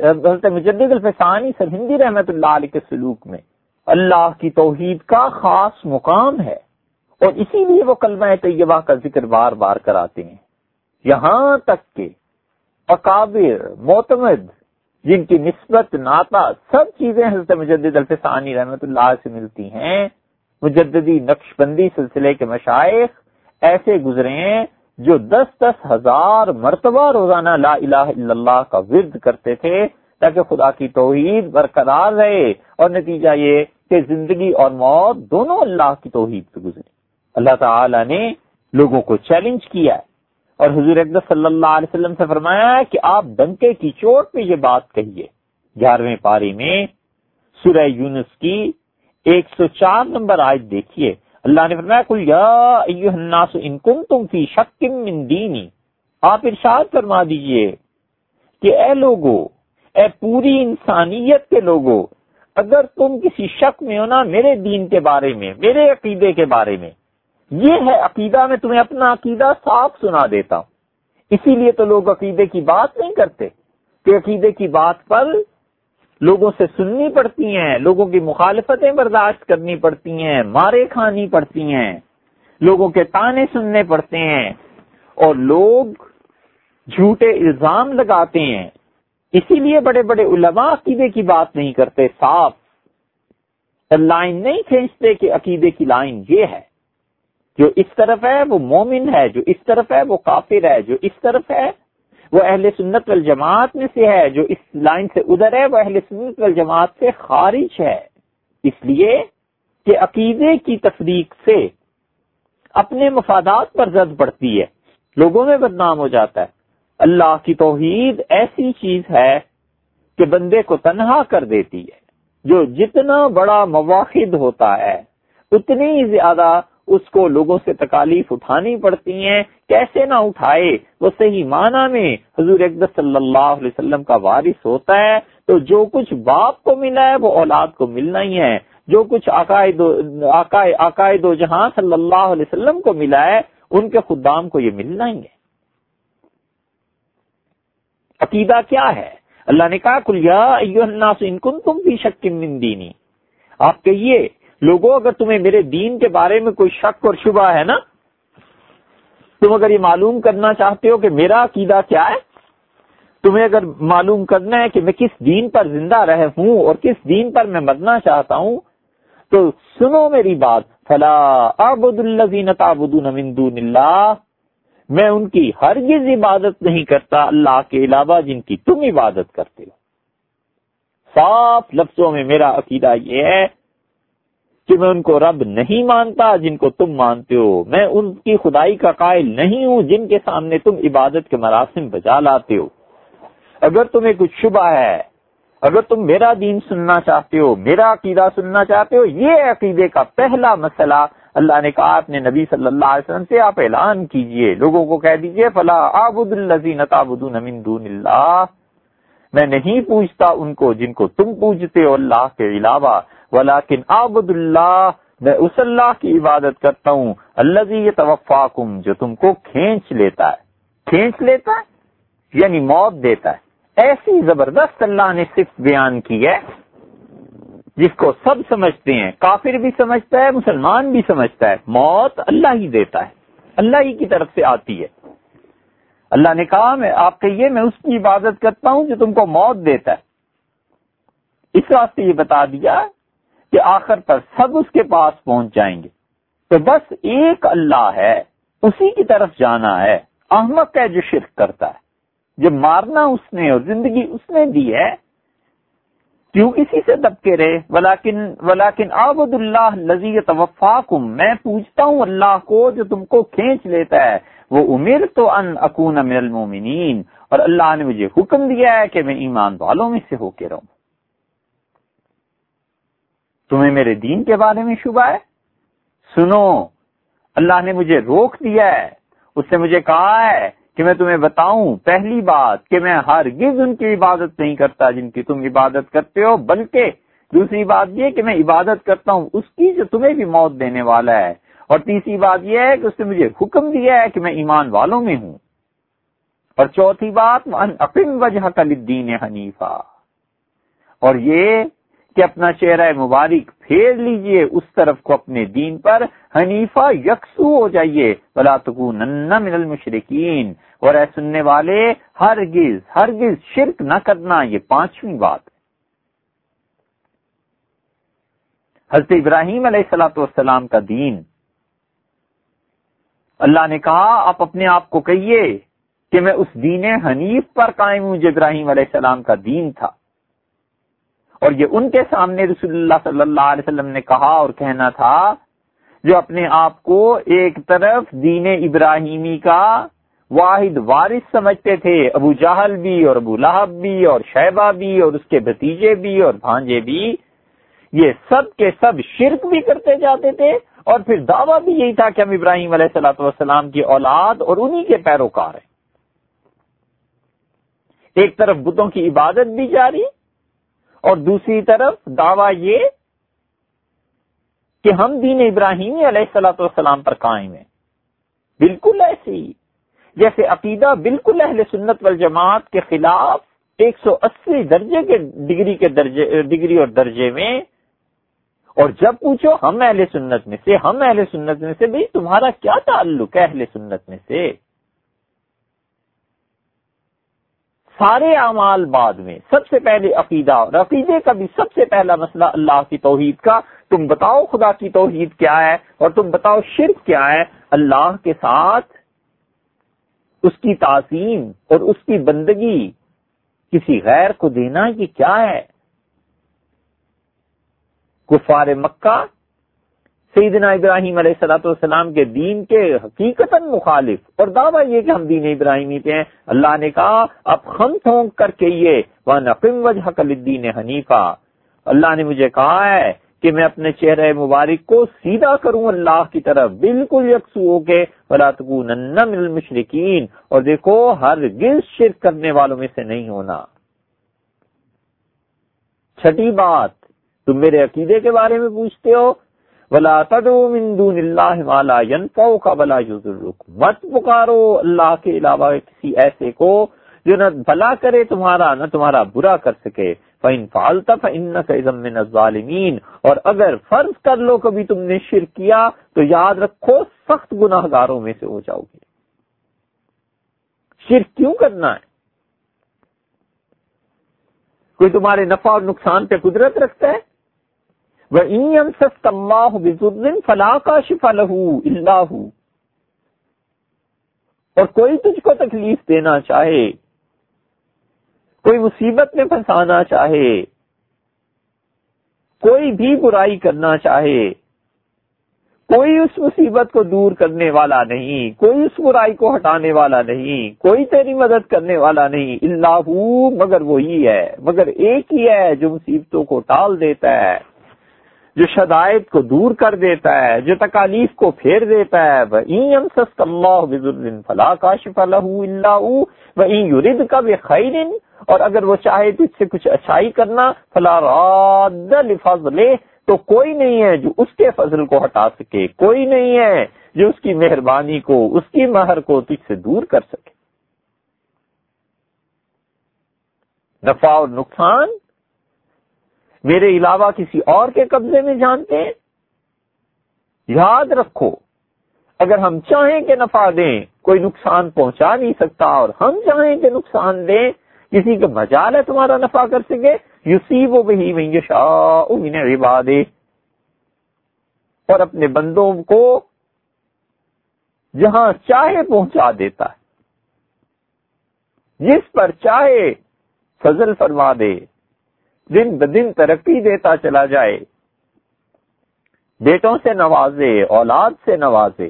حضرت مجدد الفسانی سر ہندی رحمت اللہ علیہ کے سلوک میں اللہ کی توحید کا خاص مقام ہے اور اسی لیے وہ کلمہ طیبہ کا ذکر بار بار کراتے ہیں۔ یہاں تک کہ اکابر، معتمد، جن کی نسبت ناتا سب چیزیں حضرت مجدد الفسانی رحمت اللہ سے ملتی ہیں، مجددی نقش بندی سلسلے کے مشائق ایسے گزرے ہیں جو دس دس ہزار مرتبہ روزانہ لا الہ الا اللہ کا ورد کرتے تھے تاکہ خدا کی توحید برقرار رہے اور نتیجہ یہ کہ زندگی اور موت دونوں اللہ کی توحید سے گزرے۔ اللہ تعالی نے لوگوں کو چیلنج کیا ہے اور حضور اقدس صلی اللہ علیہ وسلم سے فرمایا ہے کہ آپ ڈنکے کی چوٹ پہ یہ بات کہیے۔ گیارہویں پاری میں سورہ یونس کی ایک سو چار نمبر آج دیکھیے۔ اللہ نے فرمایا کل یا الناس ان کنتم فی شک من دینی۔ آپ ارشاد فرما دیجیے کہ اے لوگو، اے پوری انسانیت کے لوگوں اگر تم کسی شک میں ہو نا میرے دین کے بارے میں، میرے عقیدے کے بارے میں، یہ ہے عقیدہ، میں تمہیں اپنا عقیدہ صاف سنا دیتا ہوں۔ اسی لیے تو لوگ عقیدے کی بات نہیں کرتے، کہ عقیدے کی بات پر لوگوں سے سننی پڑتی ہیں، لوگوں کی مخالفتیں برداشت کرنی پڑتی ہیں، مارے کھانی پڑتی ہیں، لوگوں کے تانے سننے پڑتے ہیں، اور لوگ جھوٹے الزام لگاتے ہیں۔ اسی لیے بڑے بڑے علماء عقیدے کی بات نہیں کرتے، صاف۔ لائن نہیں کھینچتے کہ عقیدے کی لائن یہ ہے۔ جو اس طرف ہے وہ مومن ہے، جو اس طرف ہے وہ کافر ہے، جو اس طرف ہے وہ اہل سنت والجماعت میں سے ہے، جو اس لائن سے ادھر ہے، وہ اہل سنت والجماعت سے خارج ہے۔ اس لیے کہ عقیدے کی تفریق سے اپنے مفادات پر زد پڑتی ہے، لوگوں میں بدنام ہو جاتا ہے۔ اللہ کی توحید ایسی چیز ہے کہ بندے کو تنہا کر دیتی ہے، جو جتنا بڑا مواخد ہوتا ہے، اتنی زیادہ اس کو لوگوں سے تکالیف اٹھانی پڑتی ہیں۔ کیسے نہ اٹھائے، وہ صحیح معنی میں حضور اقدس صلی اللہ علیہ وسلم کا وارث ہوتا ہے۔ تو جو کچھ باپ کو ملا ہے، وہ اولاد کو ملنا ہی ہے۔ جو کچھ عقائد عقائد و جہاں صلی اللہ علیہ وسلم کو ملا ہے، ان کے خدام کو یہ ملنا ہی ہے۔ عقیدہ کیا ہے؟ اللہ نے کہا کلیا الناس ان کن تم بھی شک من دینی۔ آپ کہیے لوگوں، اگر تمہیں میرے دین کے بارے میں کوئی شک اور شبہ ہے نا، تم اگر یہ معلوم کرنا چاہتے ہو کہ میرا عقیدہ کیا ہے، تمہیں اگر معلوم کرنا ہے کہ میں کس دین پر زندہ رہ ہوں اور کس دین پر میں مرنا چاہتا ہوں، تو سنو میری بات، فلا آبد من دون اللہ میں ان کی ہرگز عبادت نہیں کرتا، اللہ کے علاوہ جن کی تم عبادت کرتے ہو۔ صاف لفظوں میں میرا عقیدہ یہ ہے کہ میں ان کو رب نہیں مانتا جن کو تم مانتے ہو۔ میں ان کی خدائی کا قائل نہیں ہوں جن کے سامنے تم عبادت کے مراسم بجا لاتے ہو۔ اگر تمہیں کچھ شبہ ہے، اگر تم میرا دین سننا چاہتے ہو، میرا عقیدہ سننا چاہتے ہو، یہ عقیدے کا پہلا مسئلہ اللہ نے کہا، اپنے نبی صلی اللہ علیہ وسلم سے آپ اعلان کیجیے، لوگوں کو کہہ دیجیے، فلا آبد الزین من دون اللہ میں نہیں پوچھتا ان کو جن کو تم پوچھتے ہو اللہ کے علاوہ، ولیکن آبد اللہ، میں اس اللہ کی عبادت کرتا ہوں اللہ توفاکم جو تم کو کھینچ لیتا ہے۔ کھینچ لیتا ہے؟ یعنی موت دیتا ہے۔ ایسی زبردست اللہ نے صرف بیان کی ہے، جس کو سب سمجھتے ہیں، کافر بھی سمجھتا ہے، مسلمان بھی سمجھتا ہے۔ موت اللہ ہی دیتا ہے، اللہ ہی کی طرف سے آتی ہے۔ اللہ نے کہا میں آپ کہیے میں اس کی عبادت کرتا ہوں جو تم کو موت دیتا ہے۔ اس واسطے یہ بتا دیا کہ آخر پر سب اس کے پاس پہنچ جائیں گے۔ تو بس ایک اللہ ہے، اسی کی طرف جانا ہے۔ احمد ہے جو شرک کرتا ہے۔ جو مارنا اس نے اور زندگی اس نے دی ہے، کیوں کسی سے دبکے رہے؟ ولاکن ولاکن آبد اللہ لذیذ میں پوچھتا ہوں اللہ کو جو تم کو کھینچ لیتا ہے۔ وہ امیر تو ان اکون من المومنین، اور اللہ نے مجھے حکم دیا ہے کہ میں ایمان والوں میں سے ہو کے رہوں۔ تمہیں میرے دین کے بارے میں شبہ ہے؟ سنو، اللہ نے مجھے روک دیا ہے۔ اس نے مجھے کہا ہے کہ میں تمہیں بتاؤں پہلی بات کہ میں ہرگز ان کی عبادت نہیں کرتا جن کی تم عبادت کرتے ہو، بلکہ دوسری بات یہ کہ میں عبادت کرتا ہوں، اس کی جو تمہیں بھی موت دینے والا ہے۔ اور تیسری بات یہ ہے کہ اس نے مجھے حکم دیا ہے کہ میں ایمان والوں میں ہوں۔ اور چوتھی بات وجہ کا لدین حنیفہ اور یہ کہ اپنا چہرہ مبارک پھیر لیجیے، اس طرف کو اپنے دین پر حنیفہ یکسو ہو جائیے۔ بلا من المشرقین اور اے سننے والے، ہرگز ہرگز شرک نہ کرنا، یہ پانچویں بات حضرت ابراہیم علیہ السلاۃ والسلام کا دین اللہ نے کہا، آپ اپنے آپ کو کہیے کہ میں اس دین حنیف پر قائم ہوں جو ابراہیم علیہ السلام کا دین تھا۔ اور یہ ان کے سامنے رسول اللہ صلی اللہ علیہ وسلم نے کہا اور کہنا تھا، جو اپنے آپ کو ایک طرف دین ابراہیمی کا واحد وارث سمجھتے تھے، ابو جہل بھی اور ابو لہب بھی اور شہبہ بھی اور اس کے بھتیجے بھی اور بھانجے بھی، یہ سب کے سب شرک بھی کرتے جاتے تھے۔ اور پھر دعویٰ بھی یہی تھا کہ ہم ابراہیم علیہ السلاۃ والسلام کی اولاد اور انہی کے پیروکار ہیں۔ ایک طرف بتوں کی عبادت بھی جاری اور دوسری طرف دعویٰ یہ کہ ہم دین ابراہیمی علیہ السلاۃ والسلام پر قائم ہیں۔ بالکل ایسے جیسے عقیدہ بالکل اہل سنت والجماعت کے خلاف ایک سو اسی درجے کے ڈگری کے درجے، ڈگری اور درجے میں اور جب پوچھو ہم اہل سنت میں سے، ہم اہل سنت میں سے بھی تمہارا کیا تعلق ہے اہل سنت میں سے؟ سارے اعمال بعد میں، سب سے پہلے عقیدہ، اور عقیدے کا بھی سب سے پہلا مسئلہ اللہ کی توحید کا۔ تم بتاؤ خدا کی توحید کیا ہے، اور تم بتاؤ شرک کیا ہے۔ اللہ کے ساتھ اس کی تعظیم اور اس کی بندگی، کسی غیر کو دینا یہ کیا ہے؟ کفار مکہ سیدنا ابراہیم علیہ صلاۃ والسلام کے دین کے حقیقت مخالف۔ اور دعویٰ یہ کہ ہم دین ابراہیمی پہ ہیں۔ اللہ نے کہا، اب خم تھونک کر کے یہ وہ نقم وجہ الدین حنیفہ اللہ نے مجھے کہا ہے کہ میں اپنے چہرے مبارک کو سیدھا کروں اللہ کی طرف، بالکل یکسو ہو کے۔ من المشرقین اور دیکھو ہر گل شرک کرنے والوں میں سے نہیں ہونا۔ چھٹی بات تم میرے عقیدے کے بارے میں پوچھتے ہو؟ بلا من دون اللہ والا کا بلا مت پکارو اللہ کے علاوہ کسی ایسے کو جو نہ بھلا کرے تمہارا، نہ تمہارا برا کر سکے۔ فَإِن فَعَلْتَ فَإِنَّكَ إِذًا مِّنَ الظَّالِمِينَ۔ اور اگر فرض کر لو کبھی تم نے شرک کیا، تو یاد رکھو سخت گناہ گاروں میں سے ہو جاؤ گے۔ شرک کیوں کرنا ہے؟ کوئی تمہارے نفع اور نقصان پہ قدرت رکھتا ہے؟ فلا کا شفا لہو اللہ اور کوئی تجھ کو تکلیف دینا چاہے، کوئی مصیبت میں پھنسانا چاہے، کوئی بھی برائی کرنا چاہے، کوئی اس مصیبت کو دور کرنے والا نہیں، کوئی اس برائی کو ہٹانے والا نہیں، کوئی تیری مدد کرنے والا نہیں اللہ مگر وہی ہے، مگر ایک ہی ہے جو مصیبتوں کو ٹال دیتا ہے۔ جو شدائد کو دور کر دیتا ہے، جو تکالیف کو پھیر دیتا ہے فلا کا شفا کا بے خیر اور اگر وہ چاہے تو اس سے کچھ اچھائی کرنا، فلا راد تو کوئی نہیں ہے جو اس کے فضل کو ہٹا سکے، کوئی نہیں ہے جو اس کی مہربانی کو، اس کی مہر کو تجھ سے دور کر سکے۔ نفع اور نقصان میرے علاوہ کسی اور کے قبضے میں جانتے ہیں؟ یاد رکھو، اگر ہم چاہیں کہ نفع دیں، کوئی نقصان پہنچا نہیں سکتا، اور ہم چاہیں کہ نقصان دیں، کسی کا مجال ہے تمہارا نفع کر سکے یوسی وہ بہی میں شاہ اور اپنے بندوں کو جہاں چاہے پہنچا دیتا ہے۔ جس پر چاہے فضل فرما دے۔ دن بدن ترقی دیتا چلا جائے۔ بیٹوں سے نوازے، اولاد سے نوازے،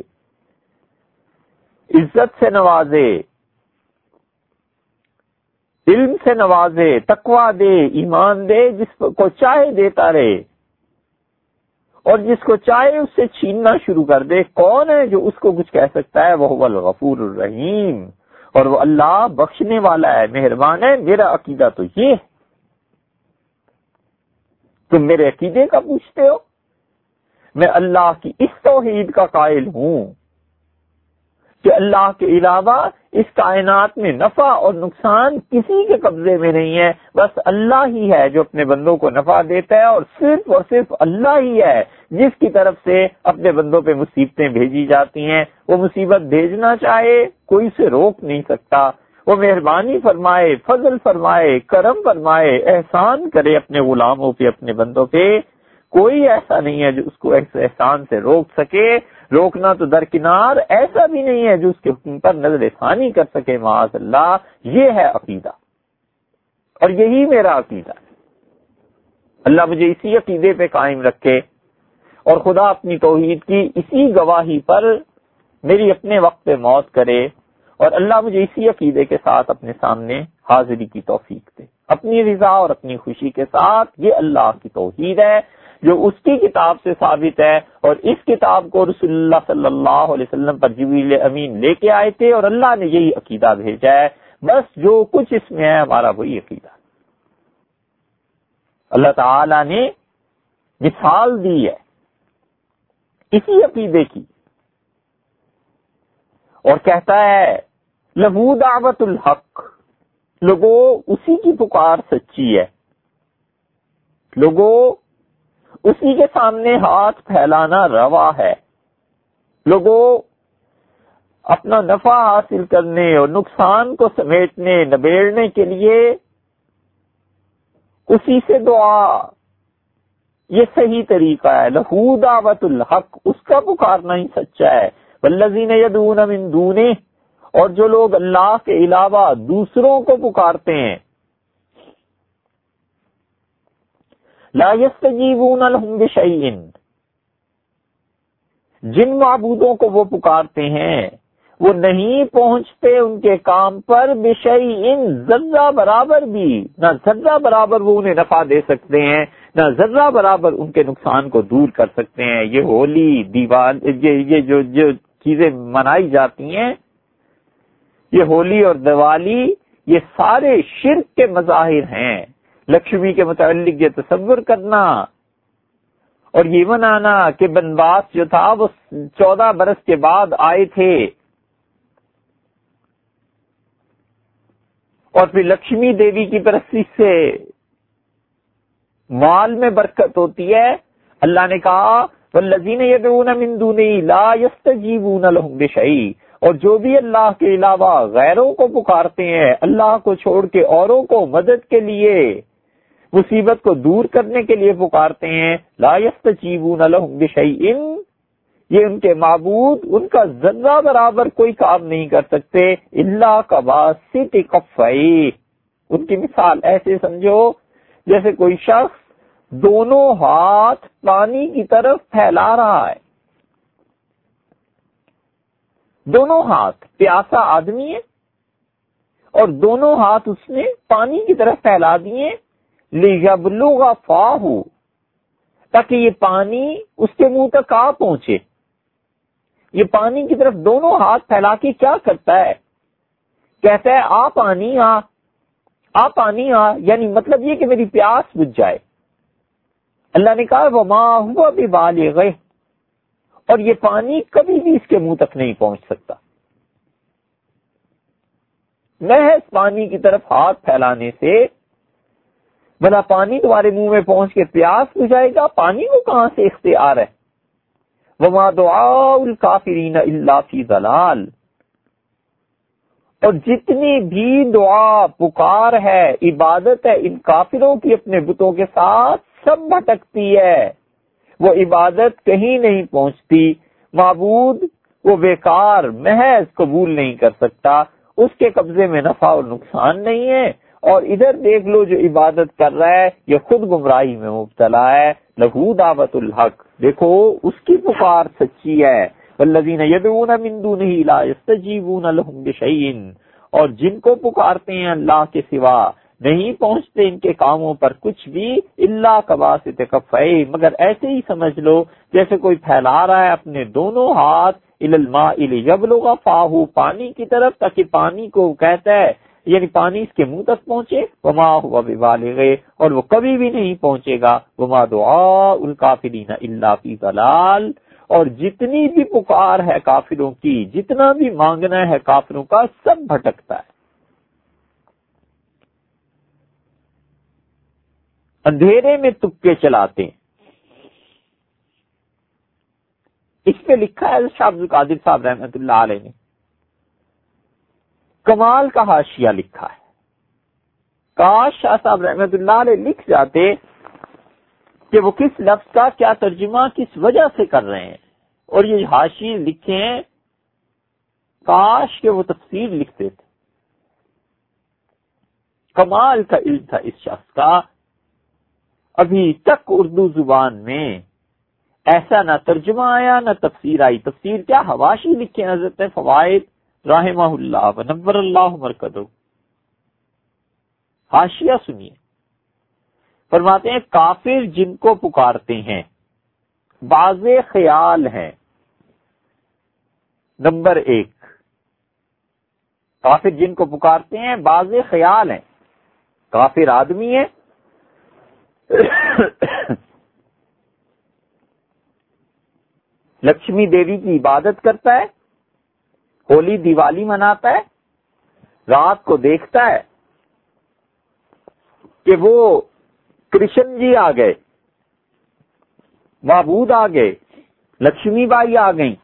عزت سے نوازے، علم سے نوازے تکوا دے، ایمان دے، جس کو چاہے دیتا رہے۔ اور جس کو چاہے اس سے چھیننا شروع کر دے۔ کون ہے جو اس کو کچھ کہہ سکتا ہے؟ وہ الغفور الرحیم۔ اور وہ اللہ بخشنے والا ہے، مہربان ہے۔ میرا عقیدہ تو یہ ہے۔ تم میرے عقیدے کا پوچھتے ہو؟ میں اللہ کی اس توحید کا قائل ہوں کہ اللہ کے علاوہ اس کائنات میں نفع اور نقصان کسی کے قبضے میں نہیں ہے، بس اللہ ہی ہے جو اپنے بندوں کو نفع دیتا ہے اور صرف اور صرف اللہ ہی ہے جس کی طرف سے اپنے بندوں پہ مصیبتیں بھیجی جاتی ہیں۔ وہ مصیبت بھیجنا چاہے، کوئی سے روک نہیں سکتا۔ وہ مہربانی فرمائے، فضل فرمائے، کرم فرمائے، احسان کرے اپنے غلاموں پہ، اپنے بندوں پہ۔ کوئی ایسا نہیں ہے جو اس کو احسان سے روک سکے۔ روکنا تو درکنار ایسا بھی نہیں ہے جو اس کے حکم پر نظر ثانی کر سکے، معاذ اللہ۔ یہ ہے عقیدہ۔ اور یہی میرا عقیدہ۔ ہے اللہ مجھے اسی عقیدے پہ قائم رکھے۔ اور خدا اپنی توحید کی اسی گواہی پر میری اپنے وقت پہ موت کرے۔ اور اللہ مجھے اسی عقیدے کے ساتھ اپنے سامنے حاضری کی توفیق دے۔ اپنی رضا اور اپنی خوشی کے ساتھ یہ اللہ کی توحید ہے، جو اس کی کتاب سے ثابت ہے اور اس کتاب کو رسول اللہ صلی اللہ علیہ وسلم پر جبیل امین لے کے آئے تھے اور اللہ نے یہی عقیدہ بھیجا ہے۔ بس جو کچھ اس میں ہے، ہمارا وہی عقیدہ۔ اللہ تعالی نے مثال دی ہے، اسی عقیدے کی۔ اور کہتا ہے لہو دعوت الحق۔ لوگوں اسی کی پکار سچی ہے۔ لوگوں اسی کے سامنے ہاتھ پھیلانا روا ہے۔ لوگوں اپنا نفع حاصل کرنے اور نقصان کو سمیٹنے، نبیڑنے کے لیے اسی سے دعا۔ یہ صحیح طریقہ ہے۔ لہو دعوت الحق، اس کا پکارنا ہی سچا ہے۔ ولزین یدون من دونے اور جو لوگ اللہ کے علاوہ دوسروں کو پکارتے ہیں۔ لا يستجیبون لهم بشیئن۔ جن معبودوں کو وہ پکارتے ہیں، وہ نہیں پہنچتے ان کے کام پر بشئی ذرہ برابر بھی۔ نہ ذرہ برابر وہ انہیں نفع دے سکتے ہیں، نہ ذرہ برابر ان کے نقصان کو دور کر سکتے ہیں۔ یہ ہولی، دیوال یہ جو جو چیزیں منائی جاتی ہیں یہ ہولی اور دیوالی یہ سارے شرک کے مظاہر ہیں۔ لکشمی کے متعلق یہ تصور کرنا اور یہ منانا کہ بنواس جو تھا وہ چودہ برس کے بعد آئے تھے۔ اور پھر لکشمی دیوی کی پرستی سے مال میں برکت ہوتی ہے۔ اللہ نے کہا والذین یدعون من دونی لا یستجیبون لهم اور جو بھی اللہ کے علاوہ غیروں کو پکارتے ہیں، اللہ کو چھوڑ کے اوروں کو مدد کے لیے، مصیبت کو دور کرنے کے لیے پکارتے ہیں، لا یستجیبون لهم بشیء یہ ان کے معبود، ان کا ذرہ برابر کوئی کام نہیں کر سکتے، اللہ کا باسط کفئی ان کی مثال ایسے سمجھو، جیسے کوئی شخص دونوں ہاتھ پانی کی طرف پھیلا رہا ہے۔ دونوں ہاتھ پیاسا آدمی ہے اور دونوں ہاتھ اس نے پانی کی طرف پھیلا دیے۔ لیبلو کا فا ہو تاکہ یہ پانی اس کے منہ تک آ پہنچے۔ یہ پانی کی طرف دونوں ہاتھ پھیلا کے کیا کرتا ہے؟ کہتا ہے، آ پانی، آ آ پانی، آ یعنی مطلب یہ کہ میری پیاس بجھ جائے۔ اللہ نے کہا وہ ماں ہوا بھی بال گئے اور یہ پانی کبھی بھی اس کے منہ تک نہیں پہنچ سکتا۔ محض پانی کی طرف ہاتھ پھیلانے سے بنا پانی تمہارے منہ میں پہنچ کے پیاس بجھائے گا، پانی کو کہاں سے اختیار ہے؟ وما دعا الکافرین اللہ فی ضلال۔ اور جتنی بھی دعا، پکار ہے، عبادت ہے، ان کافروں کی اپنے بتوں کے ساتھ سب بھٹکتی ہے۔ وہ عبادت کہیں نہیں پہنچتی۔ معبود وہ بیکار، محض قبول نہیں کر سکتا۔ اس کے قبضے میں نفع اور نقصان نہیں ہے۔ اور ادھر دیکھ لو جو عبادت کر رہا ہے، یہ خود گمراہی میں مبتلا ہے۔ لہو دعوت الحق۔ دیکھو، اس کی پکار سچی ہے۔ والذین یدعون من دونه لا يستجيبون لهم بشيء۔ اور جن کو پکارتے ہیں اللہ کے سوا نہیں پہنچتے ان کے کاموں پر کچھ بھی اللہ کباسط کفئی مگر ایسے ہی سمجھ لو جیسے کوئی پھیلا رہا ہے اپنے دونوں ہاتھ الالماء یبلغ فاہو پانی کی طرف، تاکہ پانی کو کہتا ہے یعنی پانی اس کے منہ تک پہنچے، وما ہوا گئے اور وہ کبھی بھی نہیں پہنچے گا، وما دعا الکافرین اللہ فی ضلال۔ اور جتنی بھی پکار ہے کافروں کی، جتنا بھی مانگنا ہے کافروں کا، سب بھٹکتا ہے۔ اندھیرے میں تکے چلاتے ہیں۔ اس پہ لکھا ہے شاہ عبد القادر صاحب رحمت اللہ علیہ نے۔ کمال کا حاشیہ لکھا ہے۔ کاش شاہ صاحب رحمت اللہ علیہ لکھ جاتے کہ وہ کس لفظ کا کیا ترجمہ کس وجہ سے کر رہے ہیں۔ اور یہ حاشی لکھے ہیں۔ کاش کے وہ تفسیر لکھتے تھے۔ کمال کا علم تھا اس شخص کا۔ ابھی تک اردو زبان میں ایسا نہ ترجمہ آیا، نہ تفسیر آئی۔ تفسیر کیا؟ حواشی لکھے حضرت فوائد، رحمہ اللہ ونور اللہ مرکز حاشیہ سنیے۔ فرماتے ہیں، کافر جن کو پکارتے ہیں باز خیال ہیں۔ نمبر ایک، کافر جن کو پکارتے ہیں باز خیال ہیں۔ کافر آدمی ہے <coughs> لکشمی دیوی کی عبادت کرتا ہے، ہولی دیوالی مناتا ہے، رات کو دیکھتا ہے کہ وہ کرشن جی آ گئے، معبود آ گئے، لکشمی بائی آ گئی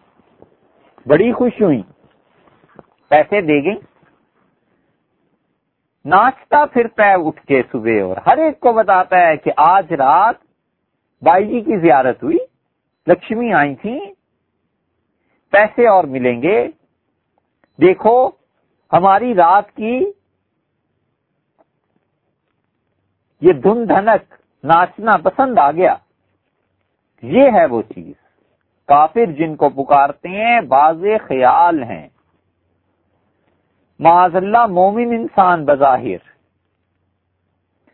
بڑی خوش ہوئی پیسے دے گئی ناچتا پھرتا ہے اٹھ کے صبح اور ہر ایک کو بتاتا ہے کہ آج رات بائی جی کی زیارت ہوئی، لکشمی آئی تھی پیسے اور ملیں گے۔ دیکھو، ہماری رات کی یہ دھن دھنک ناچنا پسند آ گیا۔ یہ ہے وہ چیز۔ کافر جن کو پکارتے ہیں باز خیال ہیں۔ معاذ اللہ مومن انسان بظاہر۔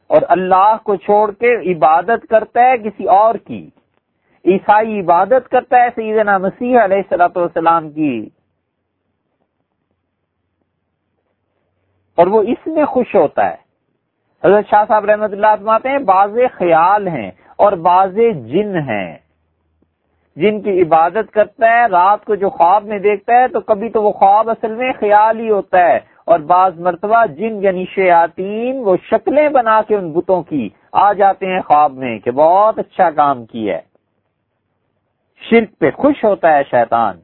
اور اللہ کو چھوڑ کے عبادت کرتا ہے کسی اور کی۔ عیسائی عبادت کرتا ہے سیدنا مسیح علیہ السلاۃ والسلام کی۔ اور وہ اس میں خوش ہوتا ہے۔ حضرت شاہ صاحب رحمت اللہ فرماتے ہیں باز خیال ہیں اور باز جن ہیں۔ جن کی عبادت کرتا ہے، رات کو جو خواب میں دیکھتا ہے، تو کبھی تو وہ خواب اصل میں خیال ہی ہوتا ہے۔ اور بعض مرتبہ جن یعنی شیاطین وہ شکلیں بنا کے ان بتوں کی آ جاتے ہیں خواب میں کہ بہت اچھا کام کیا ہے۔ شرک پہ خوش ہوتا ہے شیطان۔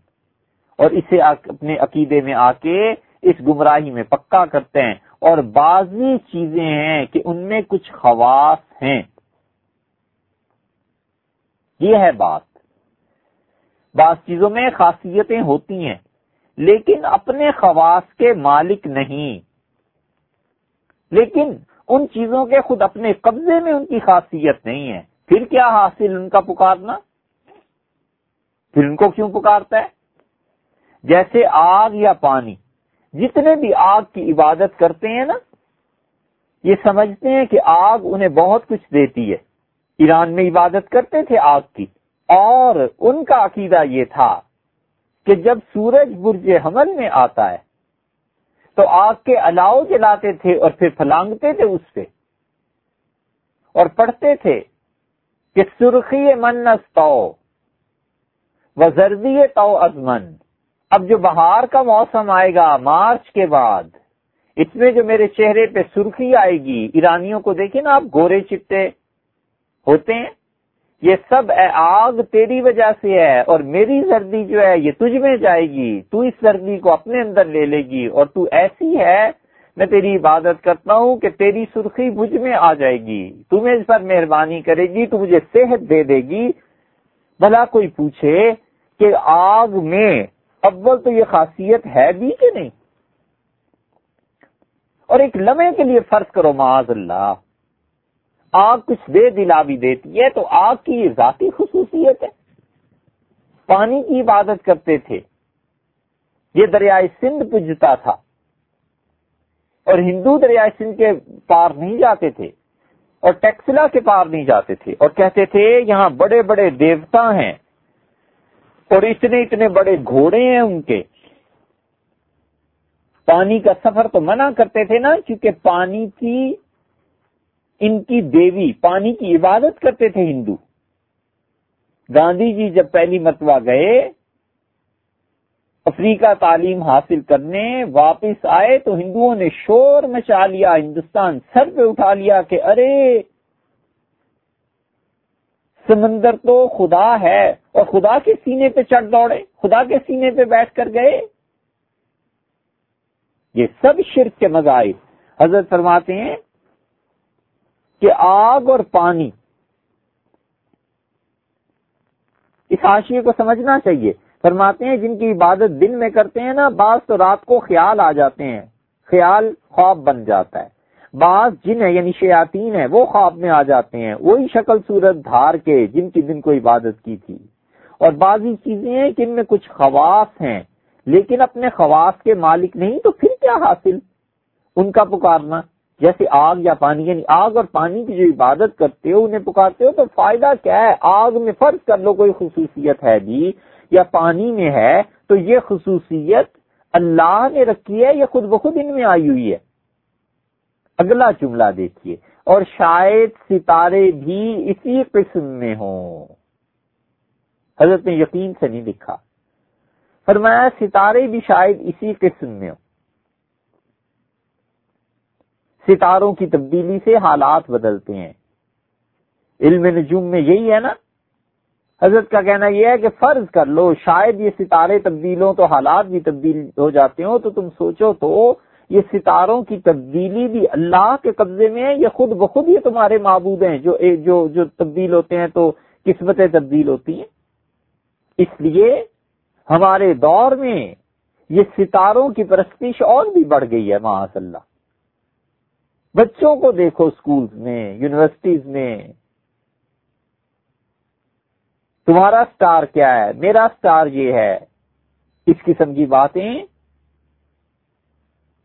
اور اسے اپنے عقیدے میں آ کے اس گمراہی میں پکا کرتے ہیں۔ اور بعضی چیزیں ہیں کہ ان میں کچھ خواص ہیں۔ یہ ہے بات۔ بعض چیزوں میں خاصیتیں ہوتی ہیں، لیکن اپنے خواص کے مالک نہیں۔ لیکن ان چیزوں کے خود اپنے قبضے میں ان کی خاصیت نہیں ہے۔ پھر کیا حاصل ان کا پکارنا؟ پھر ان کو کیوں پکارتا ہے؟ جیسے آگ یا پانی، جتنے بھی آگ کی عبادت کرتے ہیں نا، یہ سمجھتے ہیں کہ آگ انہیں بہت کچھ دیتی ہے۔ ایران میں عبادت کرتے تھے آگ کی۔ اور ان کا عقیدہ یہ تھا کہ جب سورج برج حمل میں آتا ہے، تو آگ کے الاؤ جلاتے تھے اور پھر پھلانگتے تھے اس پہ۔ اور پڑھتے تھے کہ سرخی منس تو زردی تو ازمن۔ اب جو بہار کا موسم آئے گا مارچ کے بعد، اس میں جو میرے چہرے پہ سرخی آئے گی، ایرانیوں کو دیکھیں نا آپ، گورے چٹے ہوتے ہیں۔ یہ سب اے آگ تیری وجہ سے ہے اور میری سردی جو ہے یہ تجھ میں جائے گی، تو اس سردی کو اپنے اندر لے لے گی اور تو ایسی ہے، میں تیری عبادت کرتا ہوں کہ تیری سرخی مجھ میں آ جائے گی۔ تمہیں اس پر مہربانی کرے گی، تو مجھے صحت دے دے گی۔ بھلا کوئی پوچھے کہ آگ میں اول تو یہ خاصیت ہے بھی کہ نہیں؟ اور ایک لمحے کے لیے فرض کرو، معاذ اللہ۔ آگ کچھ دے دلا بھی دیتی ہے تو آگ کی یہ ذاتی خصوصیت ہے۔ پانی کی عبادت کرتے تھے۔ یہ دریائے سندھ پجتا تھا۔ اور ہندو دریائے سندھ کے پار نہیں جاتے تھے۔ اور ٹیکسلا کے پار نہیں جاتے تھے۔ اور کہتے تھے، یہاں بڑے بڑے دیوتا ہیں۔ اور اتنے اتنے بڑے گھوڑے ہیں ان کے۔ پانی کا سفر تو منع کرتے تھے نا، کیونکہ پانی کی ان کی دیوی، پانی کی عبادت کرتے تھے ہندو۔ گاندھی جی جب پہلی مرتبہ گئے، افریقہ تعلیم حاصل کرنے واپس آئے تو ہندوؤں نے شور مچا لیا، ہندوستان سر پہ اٹھا لیا کہ ارے، سمندر تو خدا ہے اور خدا کے سینے پہ چڑھ دوڑے، خدا کے سینے پہ بیٹھ کر گئے۔ یہ سب شرک کے مذاہب۔ حضرت فرماتے ہیں کہ آگ اور پانی اس حاشیے کو سمجھنا چاہیے۔ فرماتے ہیں جن کی عبادت دن میں کرتے ہیں نا، بعض تو رات کو خیال آ جاتے ہیں، خیال خواب بن جاتا ہے۔ بعض جن ہے یعنی شیاطین ہے وہ خواب میں آ جاتے ہیں۔ وہی شکل صورت دھار کے جن کی دن کو عبادت کی تھی۔ اور بعضی چیزیں ہیں کہ ان میں کچھ خواص ہیں، لیکن اپنے خواص کے مالک نہیں تو پھر کیا حاصل؟ ان کا پکارنا۔ جیسے آگ یا پانی یعنی آگ اور پانی کی جو عبادت کرتے ہو، انہیں پکارتے ہو، تو فائدہ کیا ہے؟ آگ میں فرض کر لو، کوئی خصوصیت ہے جی یا پانی میں ہے، تو یہ خصوصیت اللہ نے رکھی ہے یا خود بخود ان میں آئی ہوئی ہے۔ اگلا جملہ دیکھیے۔ اور شاید ستارے بھی اسی قسم میں ہوں۔ حضرت نے یقین سے نہیں لکھا فرمایا، ستارے بھی شاید اسی قسم میں ہوں۔ ستاروں کی تبدیلی سے حالات بدلتے ہیں۔ علم نجوم میں یہی ہے نا۔ حضرت کا کہنا یہ ہے کہ فرض کر لو، شاید یہ ستارے تبدیل ہوں تو حالات بھی تبدیل ہو جاتے ہوں، تو تم سوچو تو یہ ستاروں کی تبدیلی بھی اللہ کے قبضے میں ہے یا خود بخود یہ تمہارے معبود ہیں؟ جو جو جو تبدیل ہوتے ہیں تو قسمتیں تبدیل ہوتی ہیں۔ اس لیے ہمارے دور میں یہ ستاروں کی پرستش اور بھی بڑھ گئی ہے ماس اللہ بچوں کو دیکھو اسکولز میں، یونیورسٹیز میں۔ تمہارا سٹار کیا ہے؟ میرا سٹار یہ ہے۔ اس قسم کی باتیں۔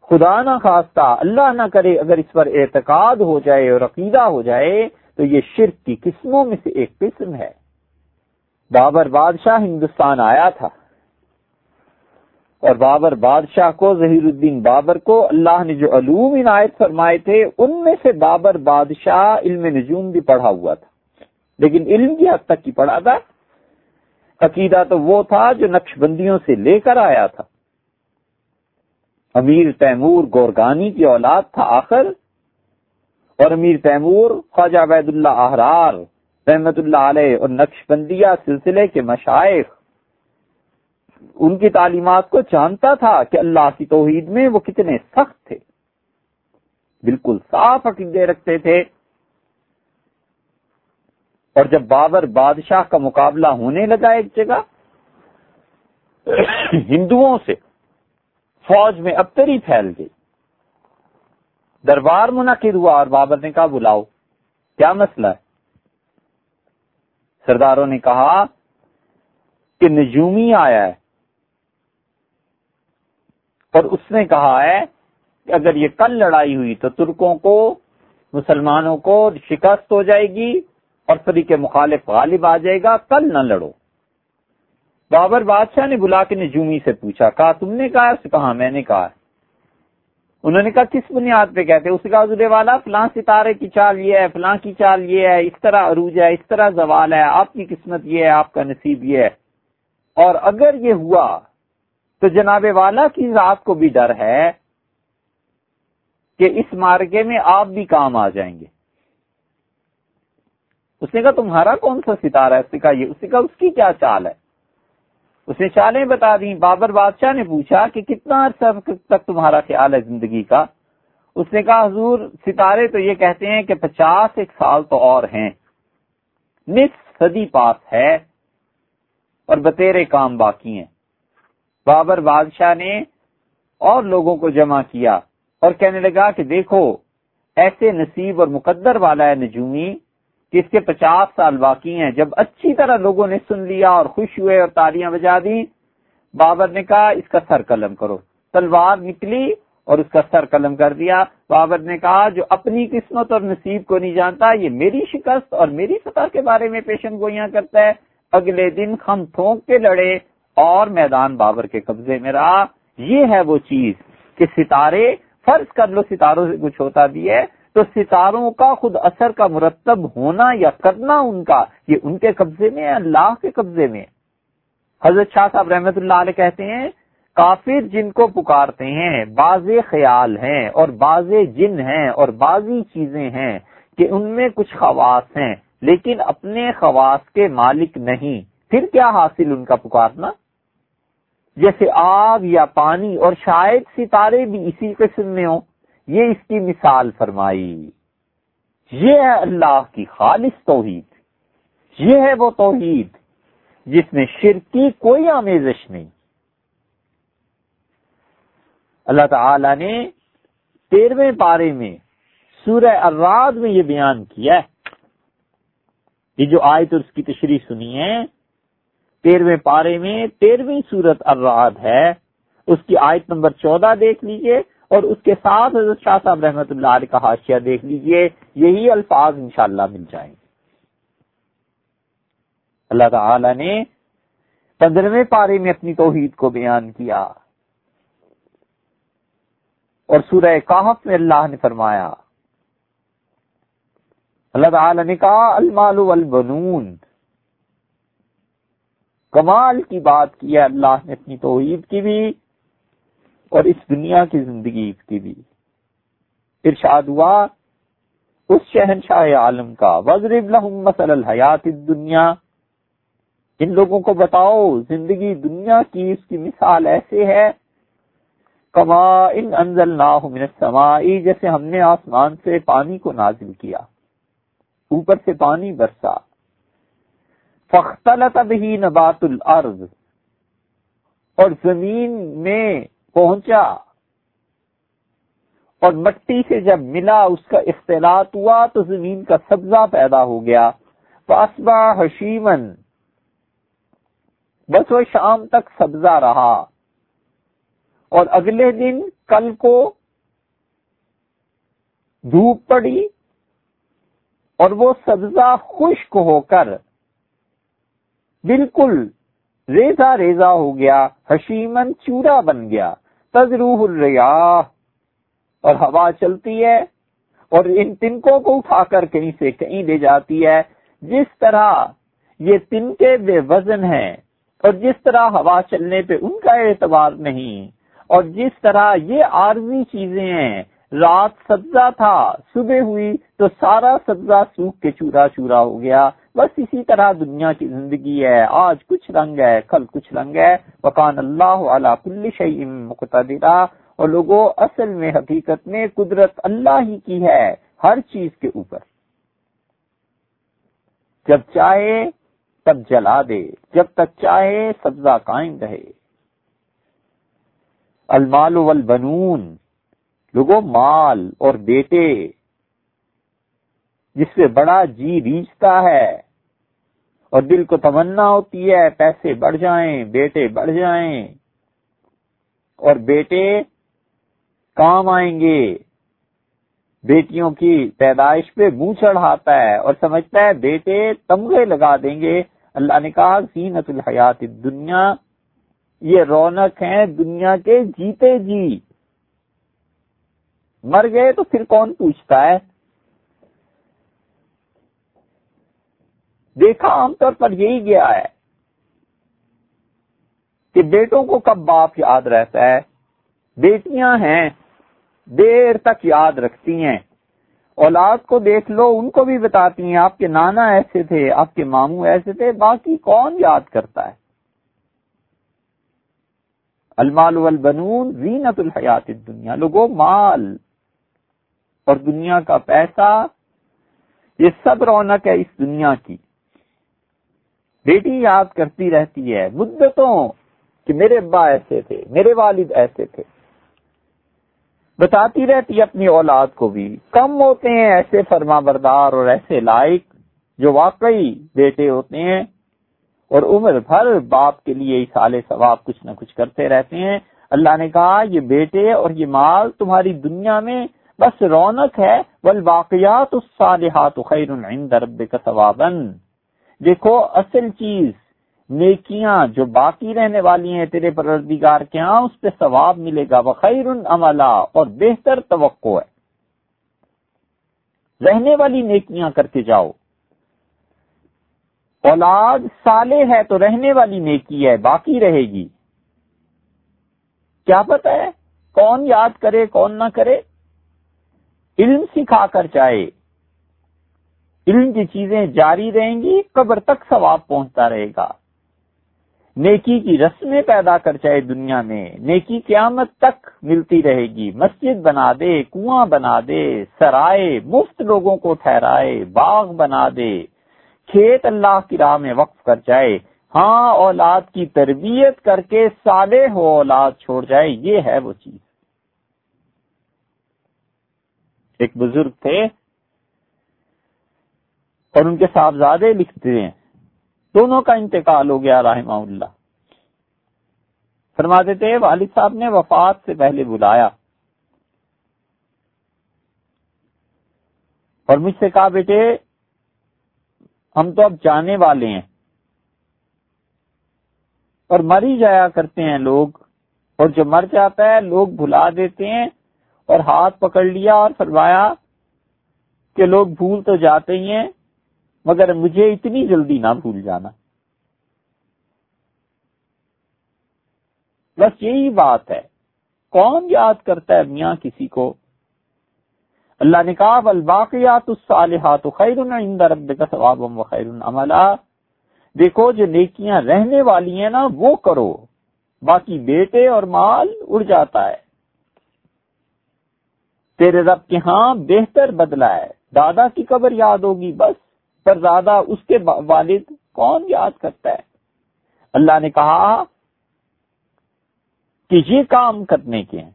خدا نہ خواستہ، اللہ نہ کرے اگر اس پر اعتقاد ہو جائے اور عقیدہ ہو جائے تو یہ شرک کی قسموں میں سے ایک قسم ہے۔ بابر بادشاہ ہندوستان آیا تھا۔ اور بابر بادشاہ کو، ظہیر الدین بابر کو اللہ نے جو علوم عنایت فرمائے تھے، ان میں سے بابر بادشاہ علم نجوم بھی پڑھا ہوا تھا۔ لیکن علم کی حد تک کی پڑھا تھا۔ عقیدہ تو وہ تھا جو نقش بندیوں سے لے کر آیا تھا۔ امیر تیمور گورگانی کی اولاد تھا آخر۔ اور امیر تیمور خواجہ عبید اللہ احرار رحمت اللہ علیہ اور نقش بندیہ سلسلے کے مشائق ان کی تعلیمات کو جانتا تھا کہ اللہ کی توحید میں وہ کتنے سخت تھے۔ بالکل صاف عقیدے رکھتے تھے۔ اور جب بابر بادشاہ کا مقابلہ ہونے لگا ایک جگہ، ہندوؤں سے فوج میں ابتری پھیل گئی۔ دربار منعقد ہوا اور بابر نے کہا، بلاؤ، کیا مسئلہ ہے؟ سرداروں نے کہا کہ نجومی آیا ہے۔ اور اس نے کہا ہے کہ اگر یہ کل لڑائی ہوئی تو ترکوں کو، مسلمانوں کو شکست ہو جائے گی اور فریق مخالف غالب آ جائے گا، کل نہ لڑو۔ بابر بادشاہ نے بلا کے نجومی سے پوچھا، کہا، تم نے کہا کہا، میں نے کہا۔ انہوں نے کہا، کس بنیاد پہ کہتے اس کا حضور والا، فلاں ستارے کی چال یہ ہے، فلاں کی چال یہ ہے، اس طرح عروج ہے، اس طرح زوال ہے، آپ کی قسمت یہ ہے، آپ کا نصیب یہ ہے۔ اور اگر یہ ہوا تو جناب والا کی ذات کو بھی ڈر ہے کہ اس مارکے میں آپ بھی کام آ جائیں گے۔ اس نے کہا، تمہارا کون سا ستارہ ہے؟ اس نے کہا، یہ، اس نے کہا، اس کی کیا چال ہے؟ اس نے چالیں بتا دی بابر بادشاہ نے پوچھا کہ کتنا عرصہ تک تمہارا خیال ہے زندگی کا؟ اس نے کہا، حضور، ستارے تو یہ کہتے ہیں کہ پچاس ایک سال تو اور ہیں۔ نصف صدی پاس ہے اور بتیرے کام باقی ہیں۔ بابر بادشاہ نے اور لوگوں کو جمع کیا اور کہنے لگا کہ دیکھو، ایسے نصیب اور مقدر والا ہے نجومی کہ اس کے پچاس سال باقی ہیں۔ جب اچھی طرح لوگوں نے سن لیا اور خوش ہوئے اور تالیاں بجا دی بابر نے کہا، اس کا سر قلم کرو۔ تلوار نکلی اور اس کا سر قلم کر دیا۔ بابر نے کہا، جو اپنی قسمت اور نصیب کو نہیں جانتا، یہ میری شکست اور میری فتح کے بارے میں پیشن گوئیاں کرتا ہے۔ اگلے دن خم تھونک کے لڑے اور میدان بابر کے قبضے میں رہا۔ یہ ہے وہ چیز کہ ستارے، فرض کر لو ستاروں سے کچھ ہوتا بھی ہے، تو ستاروں کا خود اثر کا مرتب ہونا یا کرنا ان کا، یہ ان کے قبضے میں اللہ کے قبضے میں۔ حضرت شاہ صاحب رحمت اللہ علیہ کہتے ہیں، کافر جن کو پکارتے ہیں باز خیال ہیں اور باز جن ہیں اور بازی چیزیں ہیں کہ ان میں کچھ خواص ہیں، لیکن اپنے خواص کے مالک نہیں۔ پھر کیا حاصل ان کا پکارنا؟ جیسے آگ یا پانی اور شاید ستارے بھی اسی قسم میں ہوں، یہ اس کی مثال فرمائی۔ یہ ہے اللہ کی خالص توحید۔ یہ ہے وہ توحید جس میں شرک کی کوئی آمیزش نہیں۔ اللہ تعالی نے تیرہویں پارے میں سورہ اراد میں یہ بیان کیا ہے۔ یہ جو آئے تو اس کی تشریح سنی ہے تیرہویں پارے میں تیرہویں سورت اراد ہے۔ اس کی آیت نمبر چودہ دیکھ لیجیے اور اس کے ساتھ حضرت شاہ صاحب رحمت اللہ علیہ کا حاشیہ دیکھ لیجیے۔ یہی الفاظ انشاءاللہ مل جائیں۔ گے اللہ تعالی نے پندرہویں پارے میں اپنی توحید کو بیان کیا۔ اور سورہ کہف میں اللہ نے فرمایا، اللہ تعالی نے کہا، المال والبنون کمال کی بات کی ہے، اللہ نے اپنی توحید کی بھی اور اس دنیا کی زندگی کی بھی۔ ارشاد ہوا، اس شہنشاہ عالم کا وزرب لہم مسل الحیات دنیا ان لوگوں کو بتاؤ، زندگی دنیا کی اس کی مثال ایسے ہے۔ کما ان انزل نہ جیسے ہم نے آسمان سے پانی کو نازل کیا۔ اوپر سے پانی برسا۔ فختلط بھی نبات الارض۔ اور زمین میں پہنچا۔ اور مٹی سے جب ملا، اس کا اختلاط ہوا، تو زمین کا سبزہ پیدا ہو گیا۔ پاسبا حشیمن بس وہ شام تک سبزہ رہا۔ اور اگلے دن کل کو دھوپ پڑی اور وہ سبزہ خشک ہو کر بالکل ریزا ریزا ہو گیا حشیمن چورا بن گیا تجروح الریاح۔ اور ہوا چلتی ہے اور ان تنکوں کو اٹھا کر کہیں سے کہیں لے جاتی ہے۔ جس طرح یہ تنکے بے وزن ہیں اور جس طرح ہوا چلنے پہ ان کا اعتبار نہیں، اور جس طرح یہ عارضی چیزیں ہیں رات سبزہ تھا، صبح ہوئی تو سارا سبزہ سوکھ کے چورا چورا ہو گیا۔ بس اسی طرح دنیا کی زندگی ہے۔ آج کچھ رنگ ہے، کل کچھ رنگ ہے۔ وکان اللہ کل شعیم مقتدرہ اور لوگوں اصل میں حقیقت میں قدرت اللہ ہی کی ہے، ہر چیز کے اوپر۔ جب چاہے تب جلا دے، جب تک چاہے سبزہ قائم رہے۔ المال والبنون۔ لوگوں، مال اور بیٹے، جس سے بڑا جی ریچتا ہے اور دل کو تمنا ہوتی ہے، پیسے بڑھ جائیں، بیٹے بڑھ جائیں اور بیٹے کام آئیں گے۔ بیٹیوں کی پیدائش پہ منہ چڑھاتا ہے اور سمجھتا ہے، بیٹے تمغے لگا دیں گے۔ اللہ نے کہا، زینت الحیات دنیا یہ رونق ہے دنیا کے جیتے جی۔ مر گئے تو پھر کون پوچھتا ہے؟ دیکھا عام طور پر یہی گیا ہے کہ بیٹوں کو کب باپ یاد رہتا ہے؟ بیٹیاں ہیں، دیر تک یاد رکھتی ہیں۔ اولاد کو دیکھ لو، ان کو بھی بتاتی ہیں، آپ کے نانا ایسے تھے، آپ کے ماموں ایسے تھے، باقی کون یاد کرتا ہے؟ المال والبنون زینت الحیات الدنیا، لوگوں، مال۔ اور دنیا کا پیسہ، یہ سب رونق ہے اس دنیا کی۔ بیٹی، یاد کرتی رہتی ہے، مدتوں کہ میرے ابا ایسے تھے، میرے والد ایسے تھے۔ بتاتی رہتی اپنی اولاد کو بھی، کم ہوتے ہیں ایسے فرما بردار اور ایسے لائق جو واقعی بیٹے ہوتے ہیں۔ اور عمر بھر باپ کے لیے سال ثواب کچھ نہ کچھ کرتے رہتے ہیں۔ اللہ نے کہا، یہ بیٹے اور یہ مال تمہاری دنیا میں بس رونق ہے بل واقعات الصالحات خیر عند ربک ثوابا۔ دیکھو، اصل چیز نیکیاں جو باقی رہنے والی ہیں تیرے پروردگار کے ہاں اس پہ ثواب ملے گا؟ وخیر عملا اور بہتر توقع ہے۔ رہنے والی نیکیاں کر کے جاؤ۔ اولاد سالے ہے تو رہنے والی نیکی ہے، باقی رہے گی۔ کیا پتہ ہے؟ کون یاد کرے، کون نہ کرے؟ علم سکھا کر چاہے علم کی چیزیں جاری رہیں گی، قبر تک ثواب پہنچتا رہے گا۔ نیکی کی رسمیں پیدا کر چاہے دنیا میں۔ نیکی قیامت تک ملتی رہے گی۔ مسجد بنا دے، کنواں بنا دے، سرائے، مفت لوگوں کو ٹھہرائے، باغ بنا دے۔ کھیت اللہ کی راہ میں وقف کر جائے۔ ہاں اولاد کی تربیت کر کے سالے ہو اولاد چھوڑ جائے۔ یہ ہے وہ چیز۔ ایک بزرگ تھے اور ان کے صاحبزادے لکھتے ہیں۔ دونوں کا انتقال ہو گیا، رحمہ اللہ۔ فرما دیتے والد صاحب نے وفات سے پہلے بلایا۔ اور مجھ سے کہا، بیٹے، ہم تو اب جانے والے ہیں۔ اور مر ہی جایا کرتے ہیں لوگ۔ اور جو مر جاتا ہے، لوگ بھلا دیتے ہیں۔ اور ہاتھ پکڑ لیا اور فرمایا کہ لوگ بھول تو جاتے ہی ہیں، مگر مجھے اتنی جلدی نہ بھول جانا۔ بس یہی بات ہے۔ کون یاد کرتا ہے میاں کسی کو؟ اللہ نے کہا الباقیات الصالحات خیر عند ربک ثواب و خیر عملا۔ دیکھو، جو نیکیاں رہنے والی ہیں نا، وہ کرو۔ باقی بیٹے اور مال اڑ جاتا ہے۔ تیرے رب کے ہاں بہتر بدلا ہے۔ دادا کی قبر یاد ہوگی بس، پر زیادہ اس کے والد کون یاد کرتا ہے؟ اللہ نے کہا کہ یہ کام کرنے کے ہیں۔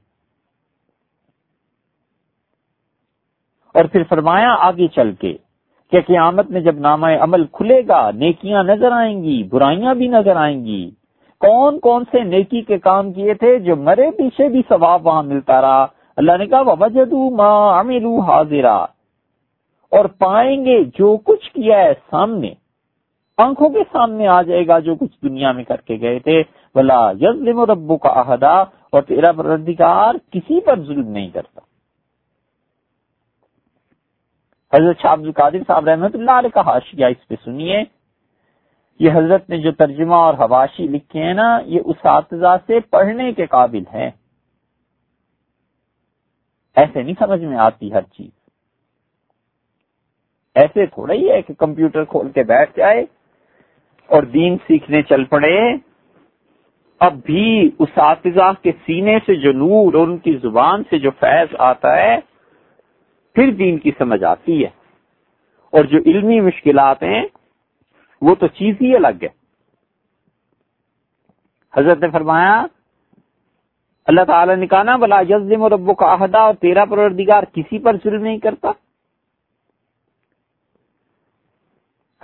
اور پھر فرمایا آگے چل کے کہ قیامت میں جب نامہ عمل کھلے گا، نیکیاں نظر آئیں گی، برائیاں بھی نظر آئیں گی۔ کون کون سے نیکی کے کام کیے تھے جو مرے پیچھے بھی ثواب وہاں ملتا رہا؟ اللہ نے کہا وجدو ماں حاضرا اور پائیں گے جو کچھ کیا ہے سامنے۔ آنکھوں کے سامنے آ جائے گا جو کچھ دنیا میں کر کے گئے تھے۔ بلا یزلم ربو کا عہدہ اور تیرا پردگار کسی پر ظلم نہیں کرتا۔ حضرت شاہ عبد القادر صاحب رحمۃ اللہ علیہ کا حاشیہ اس پہ سنیے۔ یہ حضرت نے جو ترجمہ اور حواشی لکھے ہیں نا، یہ اساتذہ سے پڑھنے کے قابل ہے ایسے نہیں سمجھ میں آتی ہر چیز۔ ایسے تھوڑا ہی ہے کہ کمپیوٹر کھول کے بیٹھ جائے اور دین سیکھنے چل پڑے۔ اب بھی اساتذہ کے سینے سے جو نور اور ان کی زبان سے جو فیض آتا ہے، پھر دین کی سمجھ آتی ہے۔ اور جو علمی مشکلات ہیں، وہ تو چیز ہی الگ ہے۔ حضرت نے فرمایا اللہ تعالی نے کہا نا بلا یزم اور ربو کا عہدہ اور تیرا پروردگار کسی پر ظلم نہیں کرتا۔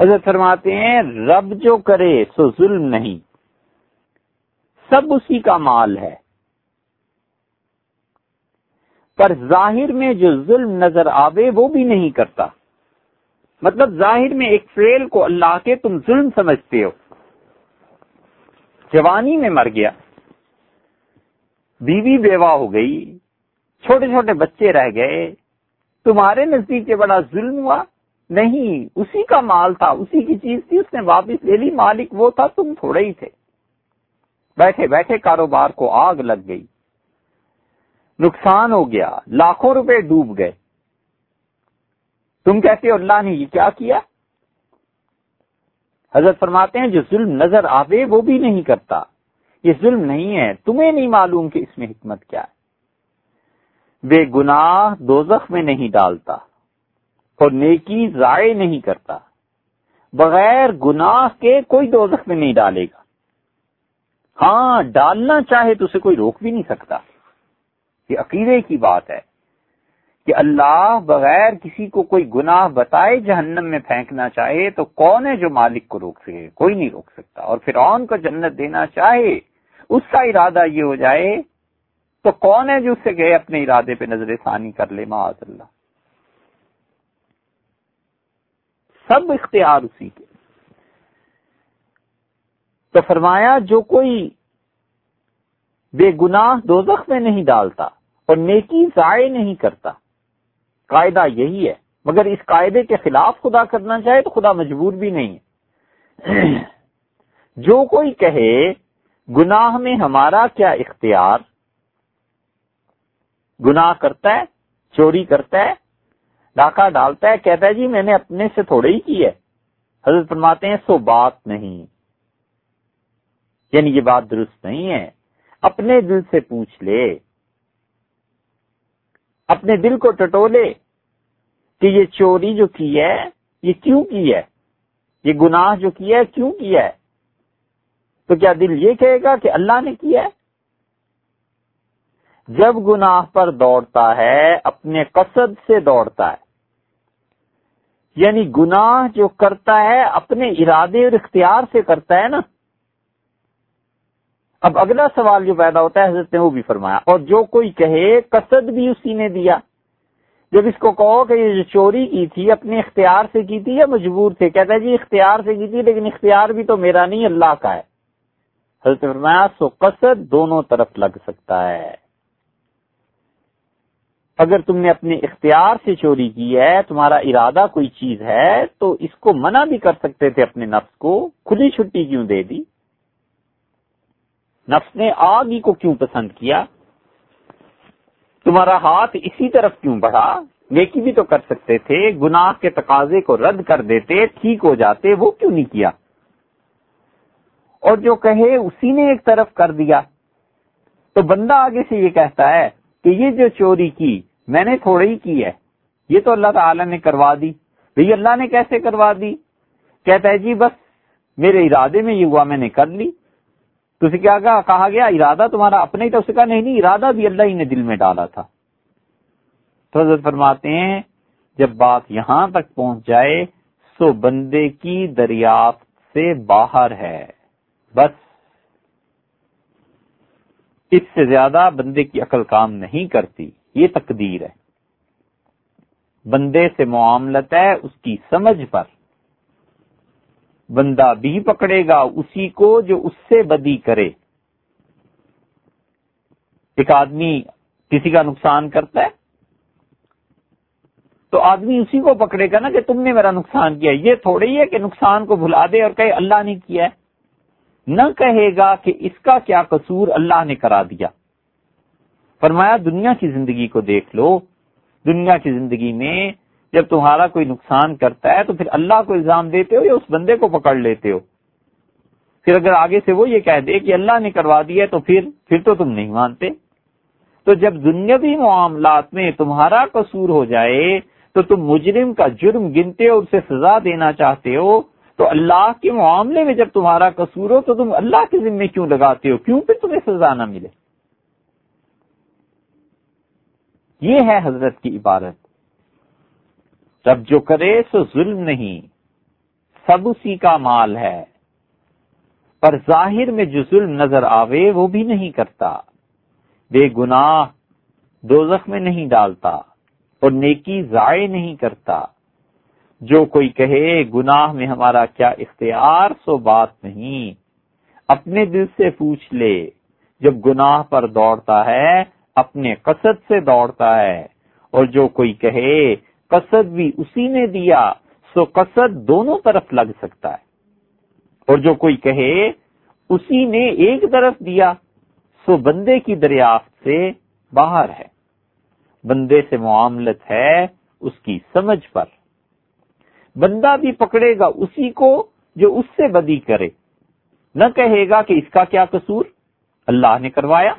حضرت فرماتے ہیں، رب جو کرے سو ظلم نہیں۔ سب اسی کا مال ہے۔ پر ظاہر میں جو ظلم نظر آوے، وہ بھی نہیں کرتا۔ مطلب ظاہر میں ایک فیل کو اللہ کے تم ظلم سمجھتے ہو۔ جوانی میں مر گیا۔ بیوی بیوہ ہو گئی، چھوٹے چھوٹے بچے رہ گئے، تمہارے نزدیک بڑا ظلم ہوا، نہیں، اسی کا مال تھا، اسی کی چیز تھی، اس نے واپس لے لی، مالک وہ تھا، تم تھوڑے ہی تھے۔ بیٹھے بیٹھے کاروبار کو آگ لگ گئی۔ نقصان ہو گیا، لاکھوں روپے ڈوب گئے۔ تم کہتے ہو، اللہ نے یہ کیا کیا؟ حضرت فرماتے ہیں، جو ظلم نظر آوے وہ بھی نہیں کرتا۔ یہ ظلم نہیں ہے۔ تمہیں نہیں معلوم کہ اس میں حکمت کیا ہے۔ بے گناہ دوزخ میں نہیں ڈالتا اور نیکی ضائع نہیں کرتا۔ بغیر گناہ کے کوئی دوزخ میں نہیں ڈالے گا۔ ہاں ڈالنا چاہے تو اسے کوئی روک بھی نہیں سکتا۔ یہ عقیدے کی بات ہے کہ اللہ بغیر کسی کو کوئی گناہ بتائے جہنم میں پھینکنا چاہے تو کون ہے جو مالک کو روک سکے؟ کوئی نہیں روک سکتا۔ اور پھر کو جنت دینا چاہے اس کا ارادہ یہ ہو جائے تو کون ہے جو اس سے گئے اپنے ارادے پہ نظر ثانی کر لے، معاذ اللہ۔ سب اختیار اسی کے۔ تو فرمایا، جو کوئی بے گناہ دوزخ میں نہیں ڈالتا اور نیکی ضائع نہیں کرتا، قاعدہ یہی ہے۔ مگر اس قاعدے کے خلاف خدا کرنا چاہے تو خدا مجبور بھی نہیں ہے۔ <clears throat> جو کوئی کہے گناہ میں ہمارا کیا اختیار؟ گناہ کرتا ہے، چوری کرتا ہے، ڈاکہ ڈالتا ہے، کہتا ہے جی میں نے اپنے سے تھوڑے ہی کی ہے حضرت فرماتے ہیں، سو بات نہیں۔ یعنی یہ بات درست نہیں ہے۔ اپنے دل سے پوچھ لے۔ اپنے دل کو ٹٹولے کہ یہ چوری جو کی ہے، یہ کیوں کی ہے؟ یہ گناہ جو کیا ہے، کیوں کیا ہے؟ تو کیا دل یہ کہے گا کہ اللہ نے کیا ہے؟ جب گناہ پر دوڑتا ہے، اپنے قصد سے دوڑتا ہے۔ یعنی گناہ جو کرتا ہے، اپنے ارادے اور اختیار سے کرتا ہے نا۔ اب اگلا سوال جو پیدا ہوتا ہے، حضرت نے وہ بھی فرمایا۔ اور جو کوئی کہے، قصد بھی اسی نے دیا۔ جب اس کو کہو کہ یہ جو چوری کی تھی، اپنے اختیار سے کی تھی یا مجبور تھے؟ کہتا ہے جی اختیار سے کی تھی، لیکن اختیار بھی تو میرا نہیں، اللہ کا ہے۔ حضرت فرمایا، سو قصد دونوں طرف لگ سکتا ہے۔ اگر تم نے اپنے اختیار سے چوری کی ہے، تمہارا ارادہ کوئی چیز ہے، تو اس کو منع بھی کر سکتے تھے اپنے نفس کو کھلی چھٹی کیوں دے دی؟ نفس نے آگ ہی کو کیوں پسند کیا؟ تمہارا ہاتھ اسی طرف کیوں بڑھا؟ نیکی بھی تو کر سکتے تھے، گناہ کے تقاضے کو رد کر دیتے، ٹھیک ہو جاتے، وہ کیوں نہیں کیا؟ اور جو کہے اسی نے ایک طرف کر دیا۔ تو بندہ آگے سے یہ کہتا ہے کہ یہ جو چوری کی، میں نے تھوڑی ہی کی ہے۔ یہ تو اللہ تعالی نے کروا دی۔ بھئی اللہ نے کیسے کروا دی؟ کہتا ہے جی بس میرے ارادے میں یہ ہوا، میں نے کر لی۔ تو اسے کیا کہا؟ گیا، ارادہ تمہارا اپنے ہی تو اسے کہا، نہیں نہیں، ارادہ بھی اللہ ہی نے دل میں ڈالا تھا۔ تو حضرت فرماتے ہیں، جب بات یہاں تک پہنچ جائے، سو بندے کی دریافت سے باہر ہے۔ بس اس سے زیادہ بندے کی عقل کام نہیں کرتی، یہ تقدیر ہے۔ بندے سے معاملت ہے اس کی سمجھ پر۔ بندہ بھی پکڑے گا اسی کو جو اس سے بدی کرے۔ ایک آدمی کسی کا نقصان کرتا ہے، تو آدمی اسی کو پکڑے گا نا کہ تم نے میرا نقصان کیا، یہ تھوڑی ہے کہ نقصان کو بھلا دے اور کہے اللہ نے کیا ہے۔ نہ کہے گا کہ اس کا کیا قصور اللہ نے کرا دیا۔ فرمایا، دنیا کی زندگی کو دیکھ لو۔ دنیا کی زندگی میں جب تمہارا کوئی نقصان کرتا ہے تو پھر اللہ کو الزام دیتے ہو یا اس بندے کو پکڑ لیتے ہو۔ پھر اگر آگے سے وہ یہ کہہ دے کہ اللہ نے کروا دیا تو پھر پھر تو تم نہیں مانتے۔ تو جب دنیاوی معاملات میں تمہارا قصور ہو جائے تو تم مجرم کا جرم گنتے ہو اسے سزا دینا چاہتے ہو۔ تو اللہ کے معاملے میں جب تمہارا قصور ہو تو تم اللہ کے ذمے کیوں لگاتے ہو؟ کیوں پھر تمہیں سزا نہ ملے؟ یہ ہے حضرت کی عبارت۔ رب جو کرے سو ظلم نہیں، سب اسی کا مال ہے۔ پر ظاہر میں جو ظلم نظر آوے وہ بھی نہیں کرتا۔ بے گناہ، دوزخ میں نہیں ڈالتا اور نیکی ضائع نہیں کرتا۔ جو کوئی کہے گناہ میں ہمارا کیا اختیار، سو بات نہیں۔ اپنے دل سے پوچھ لے۔ جب گناہ پر دوڑتا ہے، اپنے قصد سے دوڑتا ہے۔ اور جو کوئی کہے، قصد بھی اسی نے دیا، سو قصد دونوں طرف لگ سکتا ہے۔ اور جو کوئی کہے، اسی نے ایک طرف دیا، سو بندے کی دریافت سے باہر ہے۔ بندے سے معاملت ہے اس کی سمجھ پر۔ بندہ بھی پکڑے گا اسی کو جو اس سے بدی کرے۔ نہ کہے گا کہ اس کا کیا قصور؟ اللہ نے کروایا۔